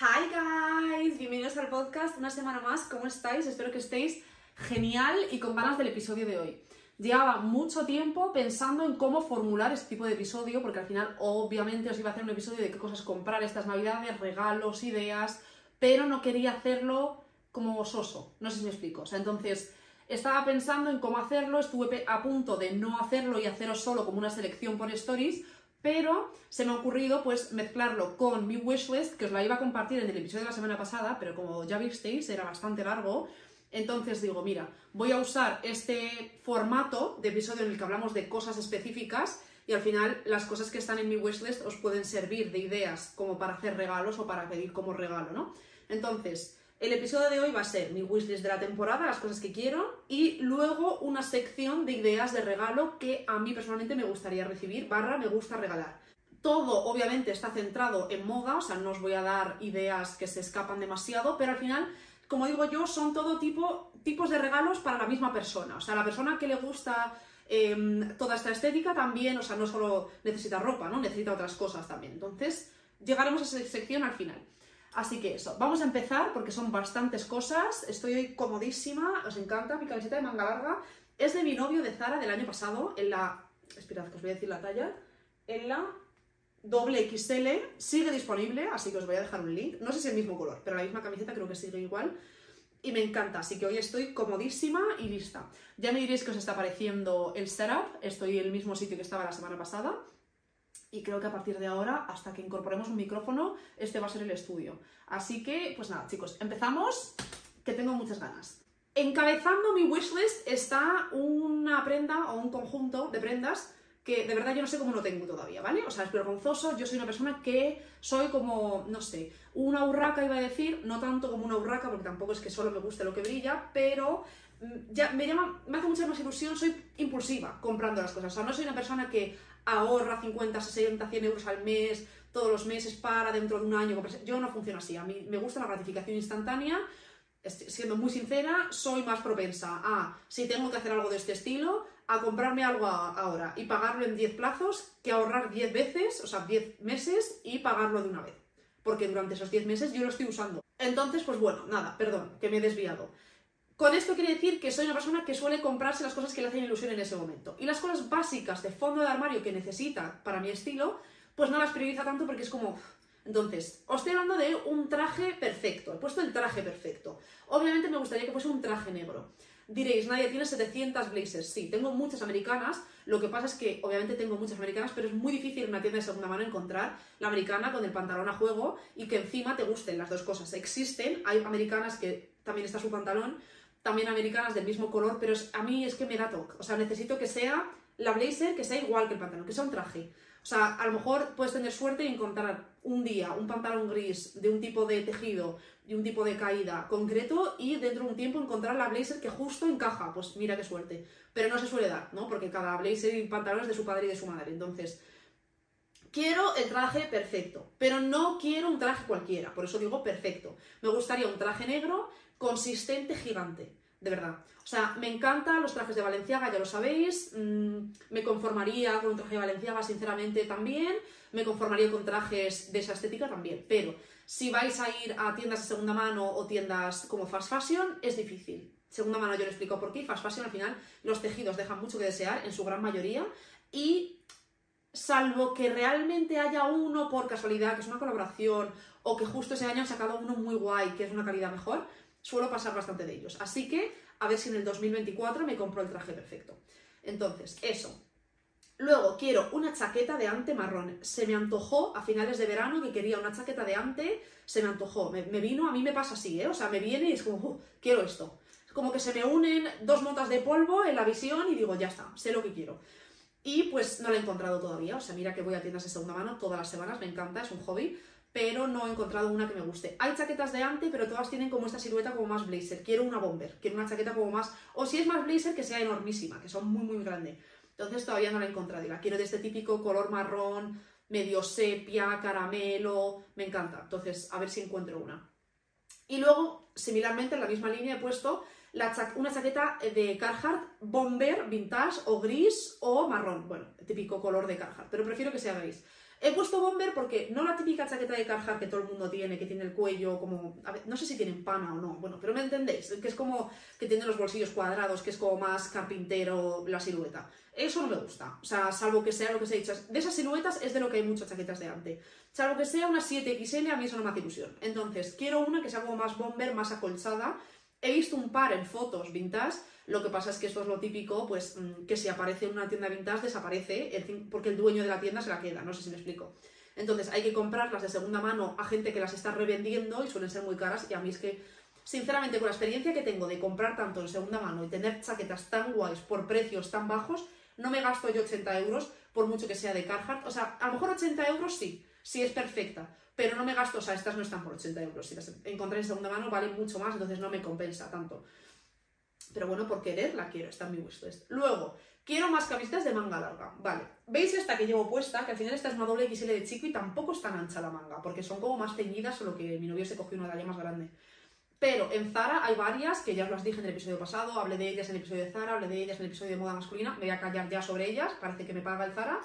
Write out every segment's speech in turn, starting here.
Hi guys, bienvenidos al podcast una semana más, ¿cómo estáis? Espero que estéis genial y con ganas del episodio de hoy. Llevaba mucho tiempo pensando en cómo formular este tipo de episodio, porque al final obviamente os iba a hacer un episodio de qué cosas comprar estas navidades, regalos, ideas, pero no quería hacerlo como soso, no sé si me explico. O sea, entonces estaba pensando en cómo hacerlo, estuve a punto de no hacerlo y haceros solo como una selección por stories, pero se me ha ocurrido pues mezclarlo con mi wishlist, que os la iba a compartir en el episodio de la semana pasada, pero como ya visteis era bastante largo, entonces digo, mira, voy a usar este formato de episodio en el que hablamos de cosas específicas y al final las cosas que están en mi wishlist os pueden servir de ideas como para hacer regalos o para pedir como regalo, ¿no? Entonces, el episodio de hoy va a ser mi wishlist de la temporada, las cosas que quiero, y luego una sección de ideas de regalo que a mí personalmente me gustaría recibir, barra me gusta regalar. Todo obviamente está centrado en moda, o sea, no os voy a dar ideas que se escapan demasiado, pero al final, como digo yo, son todo tipo, tipos de regalos para la misma persona. O sea, la persona que le gusta em, toda esta estética también, o sea, no solo necesita ropa, ¿no? Necesita otras cosas también. Entonces, llegaremos a esa sección al final. Así que eso, vamos a empezar porque son bastantes cosas. Estoy hoy comodísima, os encanta mi camiseta de manga larga. Es de mi novio de Zara del año pasado, en la. Esperad que os voy a decir la talla. En la doble XL. Sigue disponible, así que os voy a dejar un link. No sé si el mismo color, pero la misma camiseta creo que sigue igual. Y me encanta, así que hoy estoy comodísima y lista. Ya me diréis que os está pareciendo el setup. Estoy en el mismo sitio que estaba la semana pasada y creo que a partir de ahora, hasta que incorporemos un micrófono, este va a ser el estudio. Así que, pues nada, chicos, empezamos, que tengo muchas ganas. Encabezando mi wishlist está una prenda o un conjunto de prendas que de verdad yo no sé cómo no tengo todavía, ¿vale? O sea, es vergonzoso, yo soy una persona que soy como, no sé, una urraca iba a decir, no tanto como una urraca, porque tampoco es que solo me guste lo que brilla, pero ya me me hace mucha más ilusión, soy impulsiva comprando las cosas, o sea, no soy una persona que ahorra 50, 60, 100 euros al mes, todos los meses para dentro de un año. Yo no funciono así. A mí me gusta la gratificación instantánea. Siendo muy sincera, soy más propensa a, si tengo que hacer algo de este estilo, a comprarme algo ahora y pagarlo en 10 plazos que ahorrar 10 veces, o sea, 10 meses y pagarlo de una vez. Porque durante esos 10 meses yo lo estoy usando. Entonces, pues bueno, nada, perdón, que me he desviado. Con esto quiere decir que soy una persona que suele comprarse las cosas que le hacen ilusión en ese momento. Y las cosas básicas de fondo de armario que necesita para mi estilo, pues no las prioriza tanto porque es como... Entonces, os estoy hablando de un traje perfecto. He puesto el traje perfecto. Obviamente me gustaría que fuese un traje negro. Diréis, Nadia, tienes 700 blazers. Sí, tengo muchas americanas. Lo que pasa es que, obviamente, tengo muchas americanas, pero es muy difícil en una tienda de segunda mano encontrar la americana con el pantalón a juego y que encima te gusten las dos cosas. Existen, hay americanas que también está su pantalón, también americanas del mismo color, pero a mí es que me da toque. O sea, necesito que sea la blazer, que sea igual que el pantalón, que sea un traje. O sea, a lo mejor puedes tener suerte y encontrar un día un pantalón gris de un tipo de tejido y un tipo de caída concreto y dentro de un tiempo encontrar la blazer que justo encaja. Pues mira qué suerte. Pero no se suele dar, ¿no? Porque cada blazer y pantalón es de su padre y de su madre. Entonces, quiero el traje perfecto, pero no quiero un traje cualquiera. Por eso digo perfecto. Me gustaría un traje negro consistente gigante, de verdad. O sea, me encantan los trajes de Valenciaga, ya lo sabéis. Mm, me conformaría con un traje de Valenciaga, sinceramente, también. Me conformaría con trajes de esa estética también. Pero si vais a ir a tiendas de segunda mano o tiendas como fast fashion, es difícil. Segunda mano yo le explico por qué. Fast fashion al final los tejidos dejan mucho que desear en su gran mayoría. Y salvo que realmente haya uno por casualidad, que es una colaboración, o que justo ese año han sacado uno muy guay, que es una calidad mejor, suelo pasar bastante de ellos. Así que a ver si en el 2024 me compro el traje perfecto. Entonces, eso. Luego quiero una chaqueta de ante marrón. Se me antojó a finales de verano que quería una chaqueta de ante, se me antojó. Me, vino, a mí me pasa así, ¿eh? O sea, me viene y es como, quiero esto. Es como que se me unen dos motas de polvo en la visión y digo, ya está, sé lo que quiero. Y pues no la he encontrado todavía. O sea, mira que voy a tiendas de segunda mano todas las semanas, me encanta, es un hobby pero no he encontrado una que me guste. Hay chaquetas de ante, pero todas tienen como esta silueta como más blazer. Quiero una bomber, quiero una chaqueta como más... O si es más blazer, que sea enormísima, que son muy, muy grandes. Entonces todavía no la he encontrado. Y la quiero de este típico color marrón, medio sepia, caramelo... Me encanta. Entonces, a ver si encuentro una. Y luego, similarmente, en la misma línea he puesto una chaqueta de Carhartt bomber, vintage, o gris, o marrón. Bueno, típico color de Carhartt, pero prefiero que sea gris. He puesto bomber porque no la típica chaqueta de Carhartt que todo el mundo tiene, que tiene el cuello como... no sé si tienen pana o no, bueno, pero me entendéis, que es como que tiene los bolsillos cuadrados, que es como más carpintero la silueta. Eso no me gusta, o sea, salvo que sea lo que se ha dicho. De esas siluetas es de lo que hay muchas chaquetas de antes. Salvo que sea una 7XL, a mí eso no me hace ilusión. Entonces, quiero una que sea como más bomber, más acolchada. He visto un par en fotos vintage, lo que pasa es que esto es lo típico, pues mm, que si aparece en una tienda vintage desaparece porque el dueño de la tienda se la queda, no sé si me explico. Entonces hay que comprarlas de segunda mano a gente que las está revendiendo y suelen ser muy caras y a mí es que, sinceramente, con la experiencia que tengo de comprar tanto en segunda mano y tener chaquetas tan guays por precios tan bajos, no me gasto yo 80 euros por mucho que sea de Carhartt. O sea, a lo mejor 80 euros sí, sí es perfecta, pero no me gasto, o sea, estas no están por 80 euros. Si las encontré en segunda mano valen mucho más, entonces no me compensa tanto. Pero bueno, por querer la quiero, está en mi wishlist. Luego, quiero más camisetas de manga larga. Vale, ¿veis esta que llevo puesta? Que al final esta es una doble XL de chico y tampoco es tan ancha la manga, porque son como más teñidas, solo que mi novio se cogió una talla más grande. Pero en Zara hay varias, que ya os las dije en el episodio pasado, hablé de ellas en el episodio de Zara, hablé de ellas en el episodio de moda masculina, me voy a callar ya sobre ellas, parece que me paga el Zara.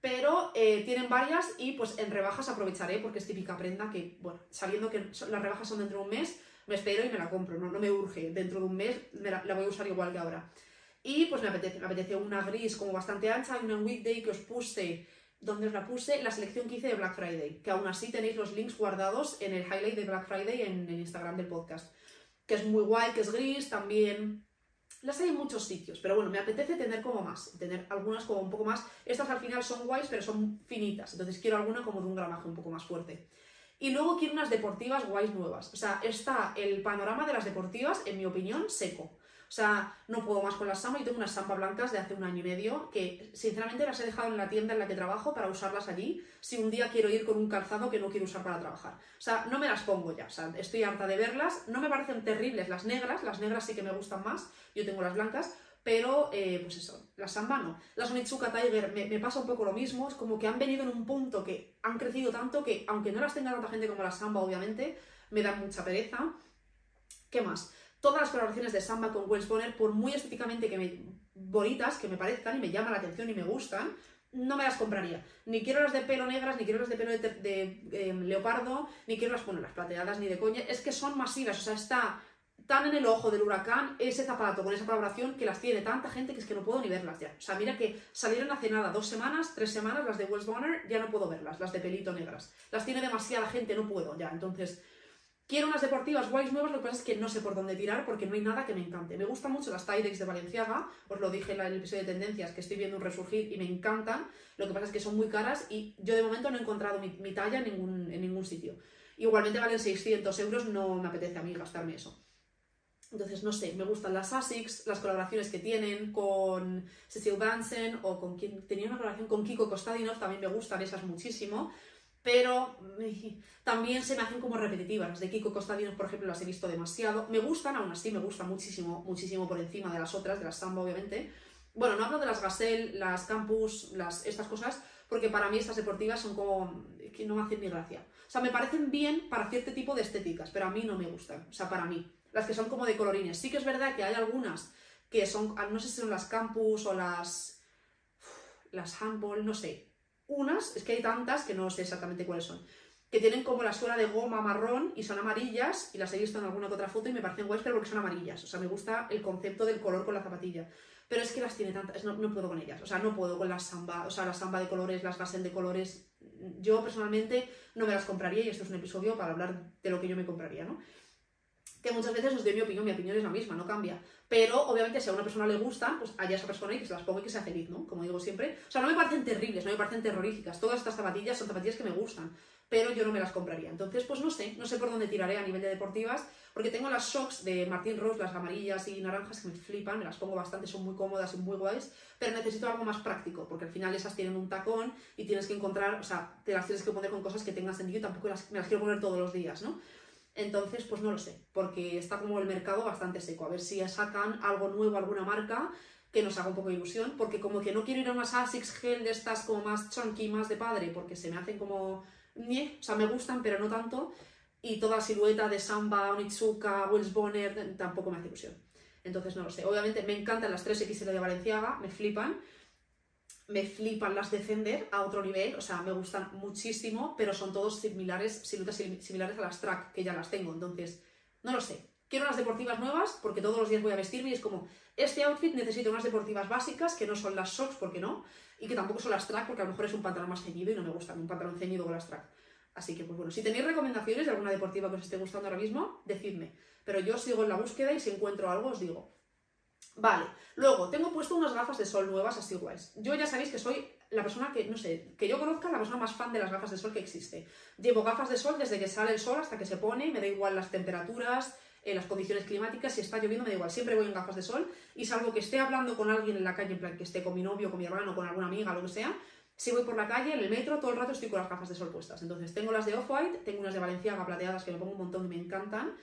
Pero eh, tienen varias y pues en rebajas aprovecharé porque es típica prenda que, bueno, sabiendo que las rebajas son dentro de un mes, me espero y me la compro, no, no me urge, dentro de un mes la, voy a usar igual que ahora. Y pues me apetece, una gris como bastante ancha una weekday que os puse, donde os la puse, la selección que hice de Black Friday, que aún así tenéis los links guardados en el highlight de Black Friday en el Instagram del podcast, que es muy guay, que es gris, también las hay en muchos sitios, pero bueno, me apetece tener como más, tener algunas como un poco más. Estas al final son guays, pero son finitas, entonces quiero alguna como de un gramaje un poco más fuerte. Y luego quiero unas deportivas guays nuevas. O sea, está el panorama de las deportivas, en mi opinión, seco. O sea, no puedo más con las Samba. Yo tengo unas Samba blancas de hace un año y medio que, sinceramente, las he dejado en la tienda en la que trabajo para usarlas allí si un día quiero ir con un calzado que no quiero usar para trabajar. O sea, no me las pongo ya. O sea, estoy harta de verlas. No me parecen terribles las negras. Las negras sí que me gustan más. Yo tengo las blancas. Pero, eh, pues eso, las Samba no. Las Onitsuka Tiger me, pasa un poco lo mismo, es como que han venido en un punto que han crecido tanto que, aunque no las tenga tanta gente como las Samba, obviamente, me dan mucha pereza. ¿Qué más? Todas las colaboraciones de Samba con Wells Bonner, por muy estéticamente que me, bonitas que me parezcan y me llaman la atención y me gustan, no me las compraría. Ni quiero las de pelo negras, ni quiero las de pelo de, em, leopardo, ni quiero las, bueno, las plateadas ni de coña. Es que son masivas, o sea, está tan en el ojo del huracán ese zapato con esa colaboración que las tiene tanta gente que es que no puedo ni verlas ya. O sea, mira que salieron hace nada, dos semanas, tres semanas, las de Wells Bonner, ya no puedo verlas, las de pelito negras. Las tiene demasiada gente, no puedo ya. Entonces, quiero unas deportivas guays nuevas, lo que pasa es que no sé por dónde tirar porque no hay nada que me encante. Me gustan mucho las Tyrex de Valenciaga, os lo dije en el episodio de tendencias, que estoy viendo un resurgir y me encantan. Lo que pasa es que son muy caras y yo de momento no he encontrado mi, talla en ningún, en ningún sitio. Igualmente valen 600 euros, no me apetece a mí gastarme eso. Entonces, no sé, me gustan las ASICS, las colaboraciones que tienen con Cecil Bansen o con quien tenía una colaboración con Kiko Kostadinov, también me gustan esas muchísimo, pero también se me hacen como repetitivas. De Kiko Kostadinov, por ejemplo, las he visto demasiado. Me gustan, aún así me gustan muchísimo, muchísimo por encima de las otras, de las Samba, obviamente. Bueno, no hablo de las Gazelle, las Campus, las, estas cosas, porque para mí estas deportivas son como que no me hacen ni gracia. O sea, me parecen bien para cierto tipo de estéticas, pero a mí no me gustan. O sea, para mí las que son como de colorines. Sí que es verdad que hay algunas que son, ah, no sé si son las campus o las, las handball, no sé. Unas, es que hay tantas que no sé exactamente cuáles son. Que tienen como la suela de goma marrón y son amarillas, y las he visto en alguna que otra foto y me parecen guays, pero porque son amarillas. O sea, me gusta el concepto del color con la zapatilla. Pero es que las tiene tantas, no, no puedo con ellas. O sea, no puedo con las samba, o sea, la samba de colores, las gasen de colores. Yo personalmente no me las compraría y esto es un episodio para hablar de lo que yo me compraría, ¿no? Que muchas veces os doy mi opinión, mi opinión es la misma, no cambia. Pero obviamente si a una persona le gusta, pues haya esa persona y que se las ponga y que sea feliz, ¿no? Como digo siempre. O sea, no me parecen terribles, no me parecen terroríficas. Todas estas zapatillas son zapatillas que me gustan, pero yo no me las compraría. Entonces, pues no sé, no sé por dónde tiraré a nivel de deportivas, porque tengo las shocks de Martín Rose, las amarillas y naranjas que me flipan, me las pongo bastante, son muy cómodas y muy guays, pero necesito algo más práctico, porque al final esas tienen un tacón y tienes que encontrar, o sea, te las tienes que poner con cosas que tengan sentido y tampoco me las quiero poner todos los días, ¿no? Entonces, pues no lo sé, porque está como el mercado bastante seco. A ver si sacan algo nuevo, alguna marca que nos haga un poco de ilusión, porque como que no quiero ir a unas ASICS Gel de estas como más chunky, más de padre, porque se me hacen como... o sea, me gustan, pero no tanto. Y toda silueta de Samba, Onitsuka, Wells Bonner tampoco me hace ilusión. Entonces no lo sé. Obviamente me encantan las 3XL de Valenciaga, me flipan. Me flipan las Defender a otro nivel, o sea, me gustan muchísimo, pero son todos similares, siluetas similares a las Track, que ya las tengo, entonces, no lo sé. Quiero unas deportivas nuevas porque todos los días voy a vestirme y es como, este outfit necesito unas deportivas básicas que no son las socks, porque no, y que tampoco son las track porque a lo mejor es un pantalón más ceñido y no me gusta un pantalón ceñido con las track. Así que, pues bueno, si tenéis recomendaciones de alguna deportiva que os esté gustando ahora mismo, decidme. Pero yo sigo en la búsqueda y si encuentro algo os digo. Vale, luego tengo puesto unas gafas de sol nuevas así guays. Yo ya sabéis que soy la persona que, no sé, que yo conozca la persona más fan de las gafas de sol que existe. Llevo gafas de sol desde que sale el sol hasta que se pone, me da igual las temperaturas, eh, las condiciones climáticas, si está lloviendo me da igual, siempre voy en gafas de sol y salvo que esté hablando con alguien en la calle, en plan que esté con mi novio, con mi hermano, con alguna amiga, lo que sea, si voy por la calle, en el metro, todo el rato estoy con las gafas de sol puestas. Entonces tengo las de Off-White, tengo unas de Valenciaga plateadas que me pongo un montón y me encantan.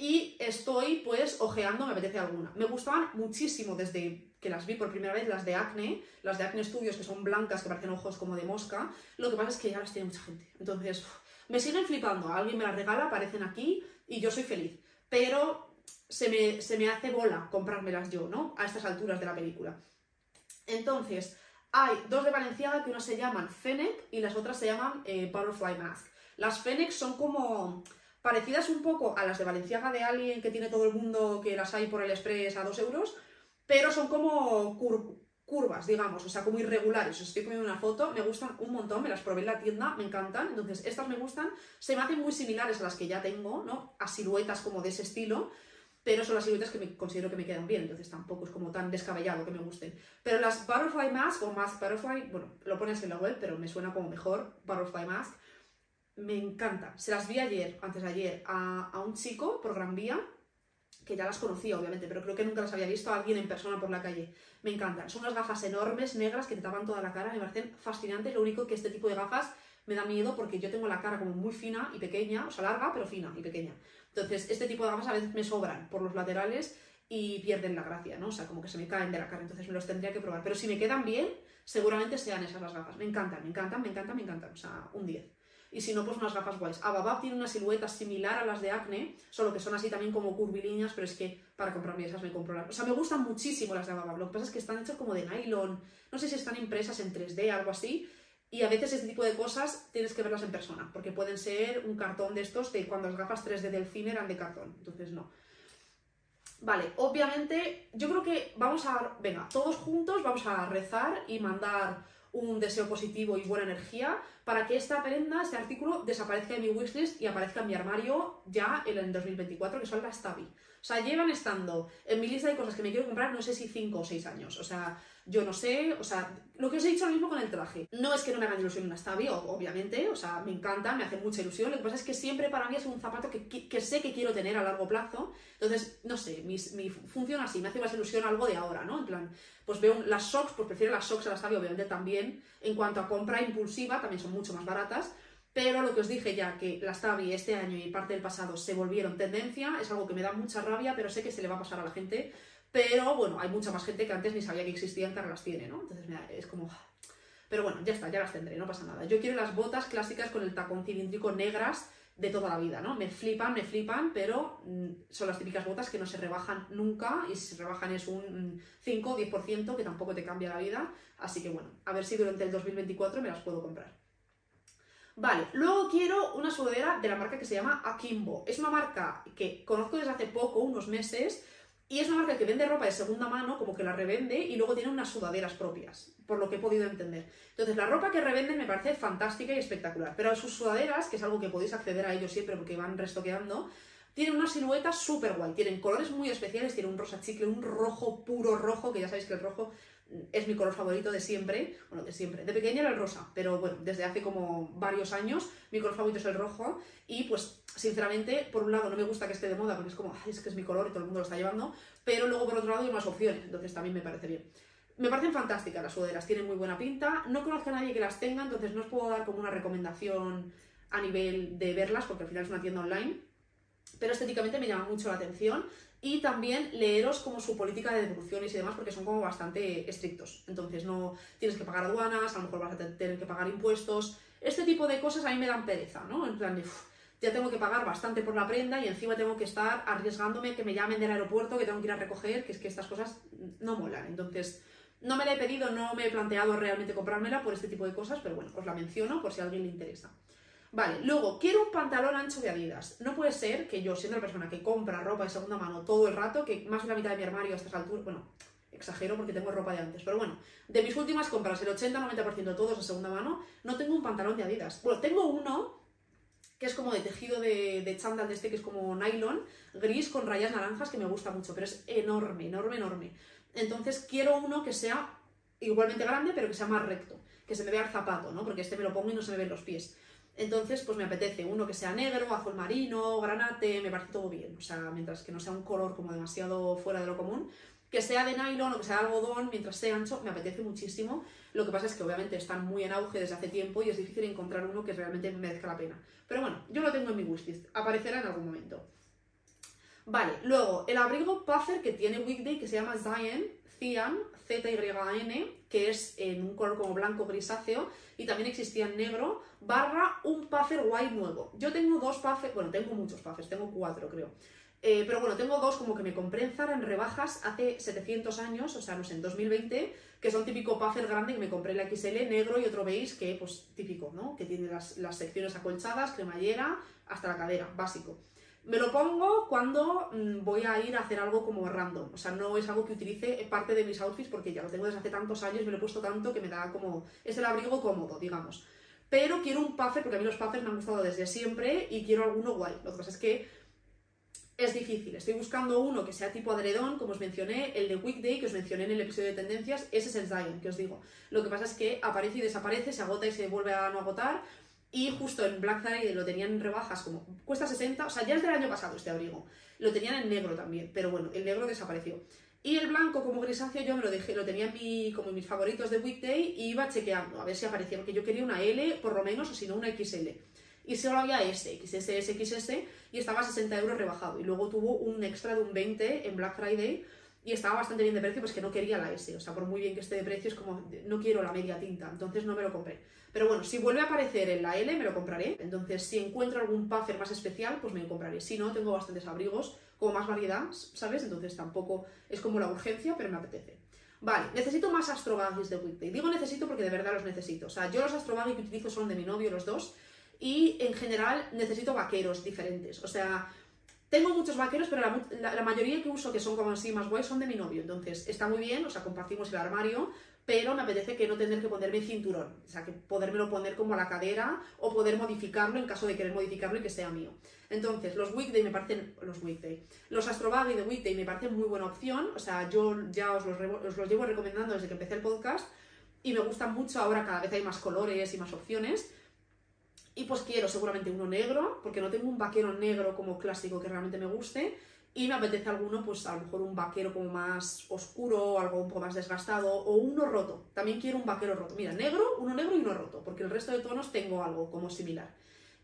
Y estoy pues ojeando, me apetece alguna. Me gustaban muchísimo desde que las vi por primera vez, las de Acne, las de Acne Studios que son blancas, que parecen ojos como de mosca. Lo que pasa es que ya las tiene mucha gente. Entonces, me siguen flipando. Alguien me las regala, aparecen aquí y yo soy feliz. Pero se me, se me hace bola comprármelas yo, ¿no? A estas alturas de la película. Entonces, hay dos de Valenciaga que unas se llaman Fennec y las otras se llaman eh, Butterfly Mask. Las Fennec son como parecidas un poco a las de Valenciaga de Alien que tiene todo el mundo, que las hay por el Express a 2 euros, pero son como curvas, digamos, o sea, como irregulares. Os estoy poniendo una foto, me gustan un montón, me las probé en la tienda, me encantan. Entonces, estas me gustan, se me hacen muy similares a las que ya tengo, ¿no? A siluetas como de ese estilo pero son las siluetas que me considero que me quedan bien, entonces tampoco es como tan descabellado que me gusten. Pero las Butterfly Mask o Mask Butterfly, bueno, lo pones en la web, pero me suena como mejor, Butterfly Mask, me encanta. Se las vi ayer, antes de ayer, a, a un chico por Gran Vía, que ya las conocía obviamente, pero creo que nunca las había visto a alguien en persona por la calle. Me encantan. Son unas gafas enormes, negras, que te tapan toda la cara, me parecen fascinantes. Lo único que este tipo de gafas me da miedo porque yo tengo la cara como muy fina y pequeña, o sea, larga, pero fina y pequeña. Entonces, este tipo de gafas a veces me sobran por los laterales y pierden la gracia, ¿no? O sea, como que se me caen de la cara, entonces me los tendría que probar. Pero si me quedan bien, seguramente sean esas las gafas. Me encantan, me encantan, me encantan, me encantan. O sea, un 10. Y si no, pues unas gafas guays. Ababab tiene una silueta similar a las de Acne, solo que son así también como curvilíneas, pero es que para comprarme esas me compro las... O sea, me gustan muchísimo las de Ababab. Lo que pasa es que están hechas como de nylon. No sé si están impresas en 3D, algo así. Y a veces este tipo de cosas tienes que verlas en persona, porque pueden ser un cartón de estos de cuando las gafas 3D del cine eran de cartón. Entonces, no. Vale, obviamente, yo creo que vamos a. Venga, todos juntos vamos a rezar y mandar un deseo positivo y buena energía para que esta prenda, este artículo, desaparezca de mi wishlist y aparezca en mi armario ya en el 2024, que son las Tabi. O sea, llevan estando en mi lista de cosas que me quiero comprar, no sé si 5 o 6 años. O sea, yo no sé, o sea, lo que os he dicho lo mismo con el traje. No es que no me hagan ilusión una Stabio, obviamente, o sea, me encanta, me hace mucha ilusión. Lo que pasa es que siempre para mí es un zapato que, que, sé que quiero tener a largo plazo. Entonces, no sé, mi, mi funciona así, me hace más ilusión algo de ahora, ¿no? En plan, pues veo las socks, pues prefiero las socks a las Stabio, obviamente también. En cuanto a compra impulsiva, también son mucho más baratas. Pero lo que os dije ya, que las Tabi este año y parte del pasado se volvieron tendencia, es algo que me da mucha rabia, pero sé que se le va a pasar a la gente pero bueno, hay mucha más gente que antes ni sabía que existían que ahora las tiene, ¿no? Entonces es como... Pero bueno, ya está, ya las tendré, no pasa nada. Yo quiero las botas clásicas con el tacón cilíndrico negras de toda la vida, ¿no? Me flipan, me flipan, pero mm, son las típicas botas que no se rebajan nunca y si se rebajan es un 5 o 10% que tampoco te cambia la vida. Así que bueno, a ver si durante el 2024 me las puedo comprar. Vale, luego quiero una sudadera de la marca que se llama Akimbo. Es una marca que conozco desde hace poco, unos meses, y es una marca que vende ropa de segunda mano, como que la revende, y luego tiene unas sudaderas propias, por lo que he podido entender. Entonces, la ropa que revenden me parece fantástica y espectacular, pero sus sudaderas, que es algo que podéis acceder a ellos siempre porque van restoqueando, tienen una silueta súper guay, tienen colores muy especiales, tienen un rosa chicle, un rojo puro rojo, que ya sabéis que el rojo es mi color favorito de siempre, bueno, de siempre, de pequeña era el rosa, pero bueno, desde hace como varios años mi color favorito es el rojo. Y pues sinceramente, por un lado no me gusta que esté de moda porque es como, es que es mi color y todo el mundo lo está llevando, pero luego por otro lado hay más opciones, entonces también me parece bien. Me parecen fantásticas las sudaderas, tienen muy buena pinta, no conozco a nadie que las tenga, entonces no os puedo dar como una recomendación a nivel de verlas porque al final es una tienda online, pero estéticamente me llama mucho la atención y también leeros como su política de devoluciones y demás porque son como bastante estrictos. Entonces no tienes que pagar aduanas, a lo mejor vas a tener que pagar impuestos. Este tipo de cosas a mí me dan pereza, ¿no? En plan ya tengo que pagar bastante por la prenda y encima tengo que estar arriesgándome que me llamen del aeropuerto, que tengo que ir a recoger, que es que estas cosas no molan. Entonces, No me la he pedido, no me he planteado realmente comprármela por este tipo de cosas, pero bueno, os la menciono por si a alguien le interesa. Vale, luego, quiero un pantalón ancho de Adidas. No puede ser que yo, siendo la persona que compra ropa de segunda mano todo el rato, que más de la mitad de mi armario a estas alturas, bueno, exagero porque tengo ropa de antes, pero bueno, de mis últimas compras, el 80-90% todos de segunda mano, no tengo un pantalón de Adidas. Bueno, tengo uno que es como de tejido de, de chándal de este, que es como nylon, gris con rayas naranjas, que me gusta mucho, pero es enorme, enorme, enorme. Entonces quiero uno que sea igualmente grande, pero que sea más recto, que se me vea el zapato, ¿no? Porque este me lo pongo y no se me ven los pies. Entonces, pues me apetece uno que sea negro, azul marino, granate, me parece todo bien. O sea, mientras que no sea un color como demasiado fuera de lo común, que sea de nylon o que sea de algodón, mientras sea ancho, me apetece muchísimo. Lo que pasa es que obviamente están muy en auge desde hace tiempo y es difícil encontrar uno que realmente merezca la pena. Pero bueno, yo lo tengo en mi wishlist, aparecerá en algún momento. Vale, luego el abrigo puffer que tiene Weekday que se llama Zion, Cyan, Z-Y-N, que es en un color como blanco grisáceo y también existía en negro, barra un puffer white nuevo. Yo tengo dos puffers, bueno, tengo muchos puffers, tengo cuatro creo. Eh, pero bueno, tengo dos como que me compré en Zara en rebajas hace 700 años, o sea, no sé, en 2020, que son típico puffer grande que me compré la XL negro y otro beige que, pues, típico, ¿no? Que tiene las secciones acolchadas, cremallera, hasta la cadera, básico. Me lo pongo cuando mm, voy a ir a hacer algo como random. O sea, no es algo que utilice parte de mis outfits porque ya lo tengo desde hace tantos años, me lo he puesto tanto que me da como... Es el abrigo cómodo, digamos. Pero quiero un puffer porque a mí los puffers me han gustado desde siempre y quiero alguno guay. Lo que pasa es que es difícil. Estoy buscando uno que sea tipo adredón, como os mencioné, el de Weekday, que os mencioné en el episodio de tendencias, ese es el Zion, que os digo. Lo que pasa es que aparece y desaparece, se agota y se vuelve a no agotar, y justo en Black Friday lo tenían en rebajas, como cuesta 60, o sea, ya es del año pasado este abrigo. Lo tenían en negro también, pero bueno, el negro desapareció. Y el blanco como grisáceo yo me lo dejé, lo tenía en mi, como en mis favoritos de Weekday y iba chequeando a ver si aparecía, porque yo quería una L por lo menos, o si no una XL. Y solo había S, XS, XS, y estaba a 60 euros rebajado. Y luego tuvo un extra de un 20 en Black Friday y estaba bastante bien de precio, pues que no quería la S. O sea, por muy bien que esté de precio, es como, no quiero la media tinta, entonces no me lo compré. Pero bueno, si vuelve a aparecer en la L, me lo compraré. Entonces, si encuentro algún puffer más especial, pues me lo compraré. Si no, tengo bastantes abrigos, como más variedad, ¿sabes? Entonces tampoco es como la urgencia, pero me apetece. Vale, necesito más astrobagis de Weekday. Digo necesito porque de verdad los necesito. O sea, yo los astrobagis que utilizo son de mi novio, los dos. Y en general necesito vaqueros diferentes. O sea, tengo muchos vaqueros, pero la, mayoría que uso, que son como así más guays, son de mi novio. Entonces, está muy bien, o sea, compartimos el armario, pero me apetece que no tener que ponerme cinturón. O sea, que podérmelo poner como a la cadera o poder modificarlo en caso de querer modificarlo y que sea mío. Entonces, los weekday me parecen... Los weekday. Los astrobaggy de weekday me parecen muy buena opción. O sea, yo ya os los, os los llevo recomendando desde que empecé el podcast y me gustan mucho. Ahora cada vez hay más colores y más opciones. Y pues quiero seguramente uno negro, porque no tengo un vaquero negro como clásico que realmente me guste. Y me apetece alguno, pues a lo mejor un vaquero como más oscuro, algo un poco más desgastado, o uno roto. También quiero un vaquero roto. Mira, negro, uno negro y uno roto, porque el resto de tonos tengo algo como similar.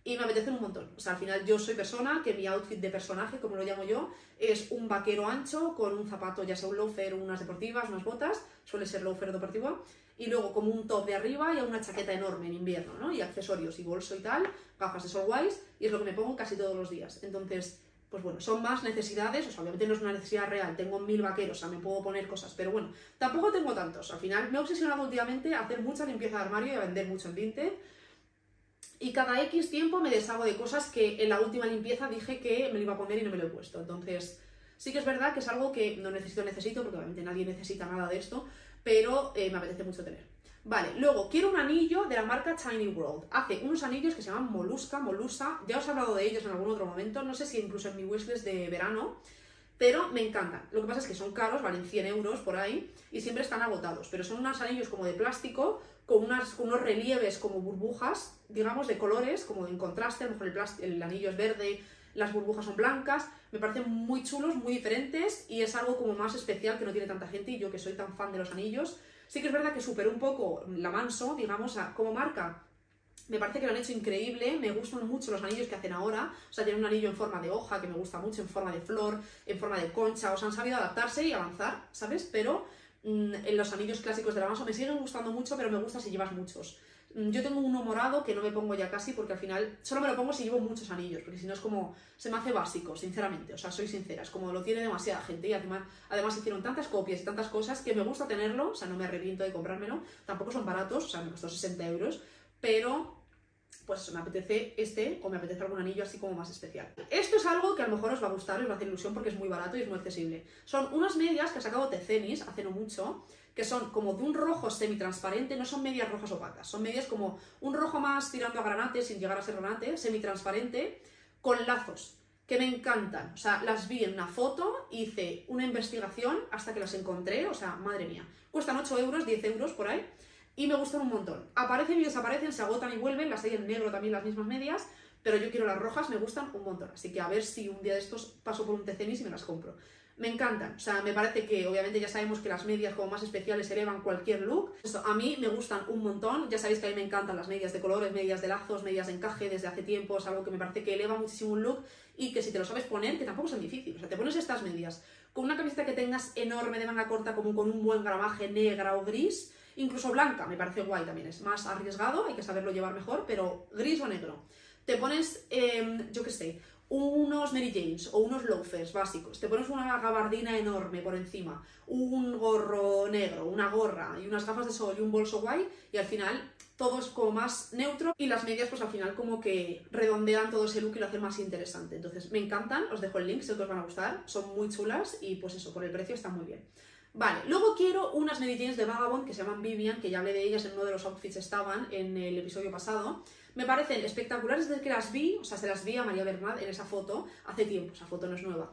Y me apetece un montón. O sea, al final yo soy persona, que mi outfit de personaje, como lo llamo yo, es un vaquero ancho con un zapato, ya sea un loafer, unas deportivas, unas botas, suele ser loafer deportivo, y luego como un top de arriba y una chaqueta enorme en invierno, ¿no? Y accesorios y bolso y tal, gafas de sol guays, y es lo que me pongo casi todos los días. Entonces, pues bueno, son más necesidades, o sea, obviamente no es una necesidad real, tengo mil vaqueros, o sea, me puedo poner cosas, pero bueno, tampoco tengo tantos. Al final me he obsesionado últimamente a hacer mucha limpieza de armario y a vender mucho en Vinted. Y cada X tiempo me deshago de cosas que en la última limpieza dije que me lo iba a poner y no me lo he puesto. Entonces, sí que es verdad que es algo que no necesito, necesito, porque obviamente nadie necesita nada de esto, pero eh, me apetece mucho tener. Vale, luego quiero un anillo de la marca Tiny World. Hace unos anillos que se llaman Molusca, Molusa. Ya os he hablado de ellos en algún otro momento, no sé si incluso en mi wishlist de verano, pero me encantan. Lo que pasa es que son caros, valen 100 euros por ahí y siempre están agotados. Pero son unos anillos como de plástico con, unos relieves como burbujas, digamos, de colores, como en contraste. A lo mejor el anillo es verde, las burbujas son blancas, me parecen muy chulos, muy diferentes y es algo como más especial que no tiene tanta gente y yo que soy tan fan de los anillos. Sí que es verdad que superó un poco la Manso, digamos, como marca. Me parece que lo han hecho increíble, me gustan mucho los anillos que hacen ahora, o sea, tienen un anillo en forma de hoja que me gusta mucho, en forma de flor, en forma de concha, o sea, han sabido adaptarse y avanzar, ¿sabes? Pero mm, en los anillos clásicos de la Manso me siguen gustando mucho, pero me gusta si llevas muchos Yo tengo uno morado que no me pongo ya casi porque al final solo me lo pongo si llevo muchos anillos, porque si no es como, se me hace básico, sinceramente, o sea, soy sincera, es como lo tiene demasiada gente y además, además hicieron tantas copias y tantas cosas que me gusta tenerlo, o sea, no me arrepiento de comprármelo, tampoco son baratos, o sea, me costó 60 euros, pero pues me apetece este o me apetece algún anillo así como más especial. Esto es algo que a lo mejor os va a gustar, os va a hacer ilusión porque es muy barato y es muy accesible. Son unas medias que ha sacado Tecenis hace no mucho, que son como de un rojo semitransparente, no son medias rojas opacas, son medias como un rojo más tirando a granate, sin llegar a ser granate, semitransparente, con lazos, que me encantan. O sea, las vi en una foto, hice una investigación hasta que las encontré, o sea, madre mía. Cuestan 8 euros, 10 euros por ahí, y me gustan un montón. Aparecen y desaparecen, se agotan y vuelven, las hay en negro también las mismas medias, pero yo quiero las rojas, me gustan un montón. Así que a ver si un día de estos paso por un TCNIS y me las compro. Me encantan, o sea, me parece que obviamente ya sabemos que las medias como más especiales elevan cualquier look. Eso, a mí me gustan un montón, ya sabéis que a mí me encantan las medias de colores, medias de lazos, medias de encaje desde hace tiempo, es algo que me parece que eleva muchísimo un look y que si te lo sabes poner, que tampoco son difíciles. O sea, te pones estas medias con una camiseta que tengas enorme de manga corta, como con un buen gramaje negra o gris, incluso blanca, me parece guay también, es más arriesgado, hay que saberlo llevar mejor, pero gris o negro. Te pones, eh, yo qué sé, unos Mary Janes o unos loafers básicos, te pones una gabardina enorme por encima, un gorro negro, una gorra y unas gafas de sol y un bolso guay y al final todo es como más neutro y las medias pues al final como que redondean todo ese look y lo hacen más interesante. Entonces me encantan, os dejo el link, sé que os van a gustar, son muy chulas y pues eso, por el precio están muy bien. Vale, luego quiero unas Mary de Vagabond que se llaman Vivian, que ya hablé de ellas en uno de los outfits estaban en el episodio pasado. Me parecen espectaculares desde que las vi, o sea, se las vi a María Bernat en esa foto hace tiempo, esa foto no es nueva.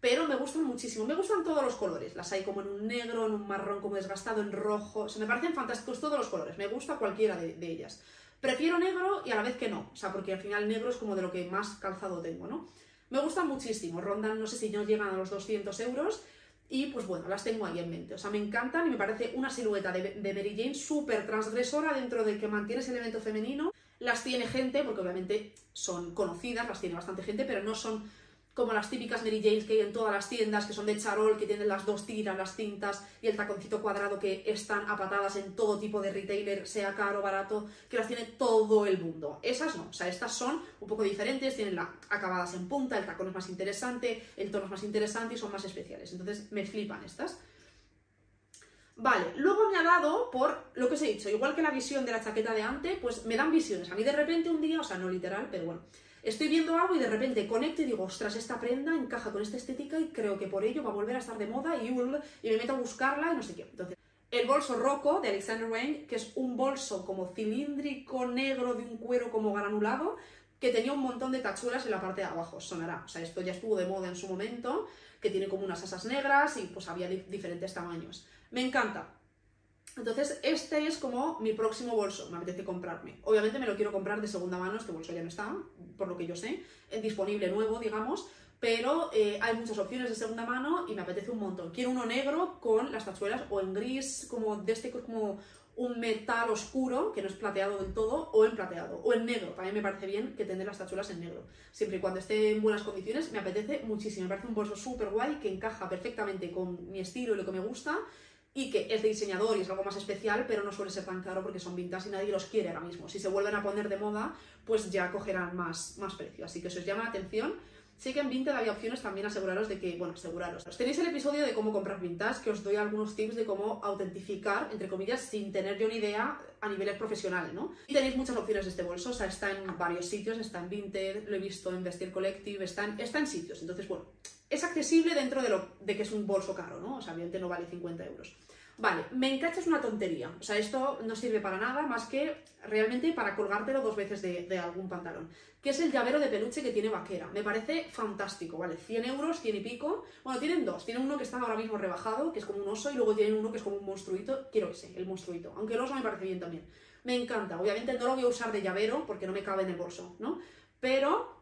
Pero me gustan muchísimo, me gustan todos los colores. Las hay como en un negro, en un marrón como desgastado, en rojo. O sea, me parecen fantásticos todos los colores, me gusta cualquiera de, de ellas. Prefiero negro y a la vez que no, o sea, porque al final negro es como de lo que más calzado tengo, ¿no? Me gustan muchísimo, rondan, no sé si no llegan a los 200 euros y pues bueno, las tengo ahí en mente. O sea, me encantan y me parece una silueta de, de Mary Jane súper transgresora dentro de que mantiene ese elemento femenino. Las tiene gente, porque obviamente son conocidas, las tiene bastante gente, pero no son como las típicas Mary Janes que hay en todas las tiendas, que son de charol, que tienen las dos tiras, las cintas y el taconcito cuadrado que están apatadas en todo tipo de retailer, sea caro o barato, que las tiene todo el mundo. Esas no, o sea, estas son un poco diferentes, tienen la, acabadas en punta, el tacón es más interesante, el tono es más interesante y son más especiales. Entonces me flipan estas. Vale, luego me ha dado por lo que os he dicho, igual que la visión de la chaqueta de antes, pues me dan visiones. A mí de repente un día, o sea, no literal, pero bueno, estoy viendo algo y de repente conecto y digo, ostras, esta prenda encaja con esta estética y creo que por ello va a volver a estar de moda y, y me meto a buscarla y no sé qué. Entonces, el bolso Rocco de Alexander Wayne, que es un bolso como cilíndrico negro de un cuero como granulado, que tenía un montón de tachuelas en la parte de abajo, sonará. O sea, esto ya estuvo de moda en su momento, que tiene como unas asas negras y pues había diferentes tamaños. Me encanta. Entonces, este es como mi próximo bolso, me apetece comprarme. Obviamente me lo quiero comprar de segunda mano, este bolso ya no está, por lo que yo sé, es disponible nuevo, digamos, pero eh, hay muchas opciones de segunda mano y me apetece un montón. Quiero uno negro con las tachuelas o en gris, como de este como un metal oscuro, que no es plateado del todo, o en plateado, o en negro. También me parece bien que tener las tachuelas en negro. Siempre y cuando esté en buenas condiciones, me apetece muchísimo. Me parece un bolso súper guay que encaja perfectamente con mi estilo y lo que me gusta y que es de diseñador y es algo más especial, pero no suele ser tan caro porque son vintage y nadie los quiere ahora mismo. Si se vuelven a poner de moda, pues ya cogerán más, más precio. Así que si os llama la atención, sí que en Vinted había opciones también aseguraros de que, bueno, aseguraros. Tenéis el episodio de cómo comprar vintage, que os doy algunos tips de cómo autentificar, entre comillas, sin tener yo ni idea a niveles profesionales, ¿no? Y tenéis muchas opciones de este bolso, o sea, está en varios sitios, está en Vinted, lo he visto en Vestir Collective, está en, está sitios. Entonces, bueno, es accesible dentro de, lo, de que es un bolso caro, ¿no? O sea, obviamente no vale 50 euros. Vale, me encacha es una tontería. O sea, esto no sirve para nada más que realmente para colgártelo dos veces de, de, algún pantalón. Que es el llavero de peluche que tiene vaquera. Me parece fantástico, ¿vale? 100 euros, 100 y pico. Bueno, tienen dos. Tienen uno que está ahora mismo rebajado, que es como un oso, y luego tienen uno que es como un monstruito. Quiero ese, el monstruito. Aunque el oso me parece bien también. Me encanta. Obviamente no lo voy a usar de llavero porque no me cabe en el bolso, ¿no? Pero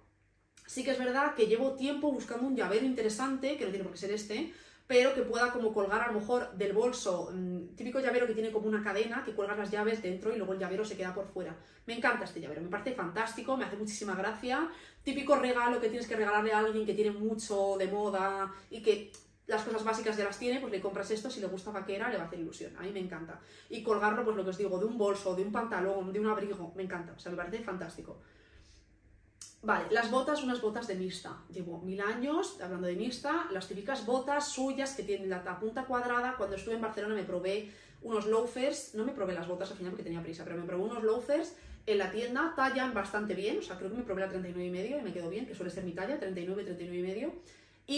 sí que es verdad que llevo tiempo buscando un llavero interesante, que no tiene por qué ser este, pero que pueda como colgar a lo mejor del bolso, mmm, típico llavero que tiene como una cadena, que cuelgas las llaves dentro y luego el llavero se queda por fuera. Me encanta este llavero, me parece fantástico, me hace muchísima gracia. Típico regalo que tienes que regalarle a alguien que tiene mucho de moda y que las cosas básicas ya las tiene, pues le compras esto, si le gusta vaquera, le va a hacer ilusión. A mí me encanta. Y colgarlo, pues lo que os digo, de un bolso, de un pantalón, de un abrigo, me encanta. O sea, me parece fantástico. Vale, las botas, unas botas de mixta. Llevo mil años hablando de mixta, las típicas botas suyas que tienen la punta cuadrada. Cuando estuve en Barcelona me probé unos loafers, no me probé las botas al final porque tenía prisa, pero me probé unos loafers en la tienda, tallan bastante bien, o sea, creo que me probé la 39 y medio y me quedó bien, que suele ser mi talla, 39, 39 y medio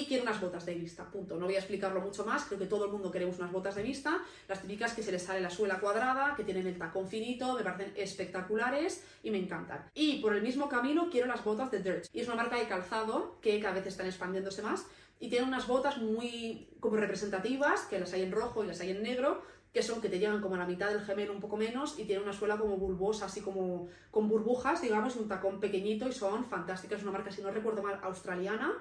y quiero unas botas de vista, punto. No voy a explicarlo mucho más, creo que todo el mundo queremos unas botas de vista, las típicas que se les sale la suela cuadrada, que tienen el tacón finito, me parecen espectaculares y me encantan. Y por el mismo camino quiero las botas de Dirt, y es una marca de calzado que cada vez están expandiéndose más, y tienen unas botas muy como representativas, que las hay en rojo y las hay en negro, que son que te llegan como a la mitad del gemelo un poco menos y tienen una suela como bulbosa, así como con burbujas, digamos, y un tacón pequeñito y son fantásticas. Es una marca, si no recuerdo mal, australiana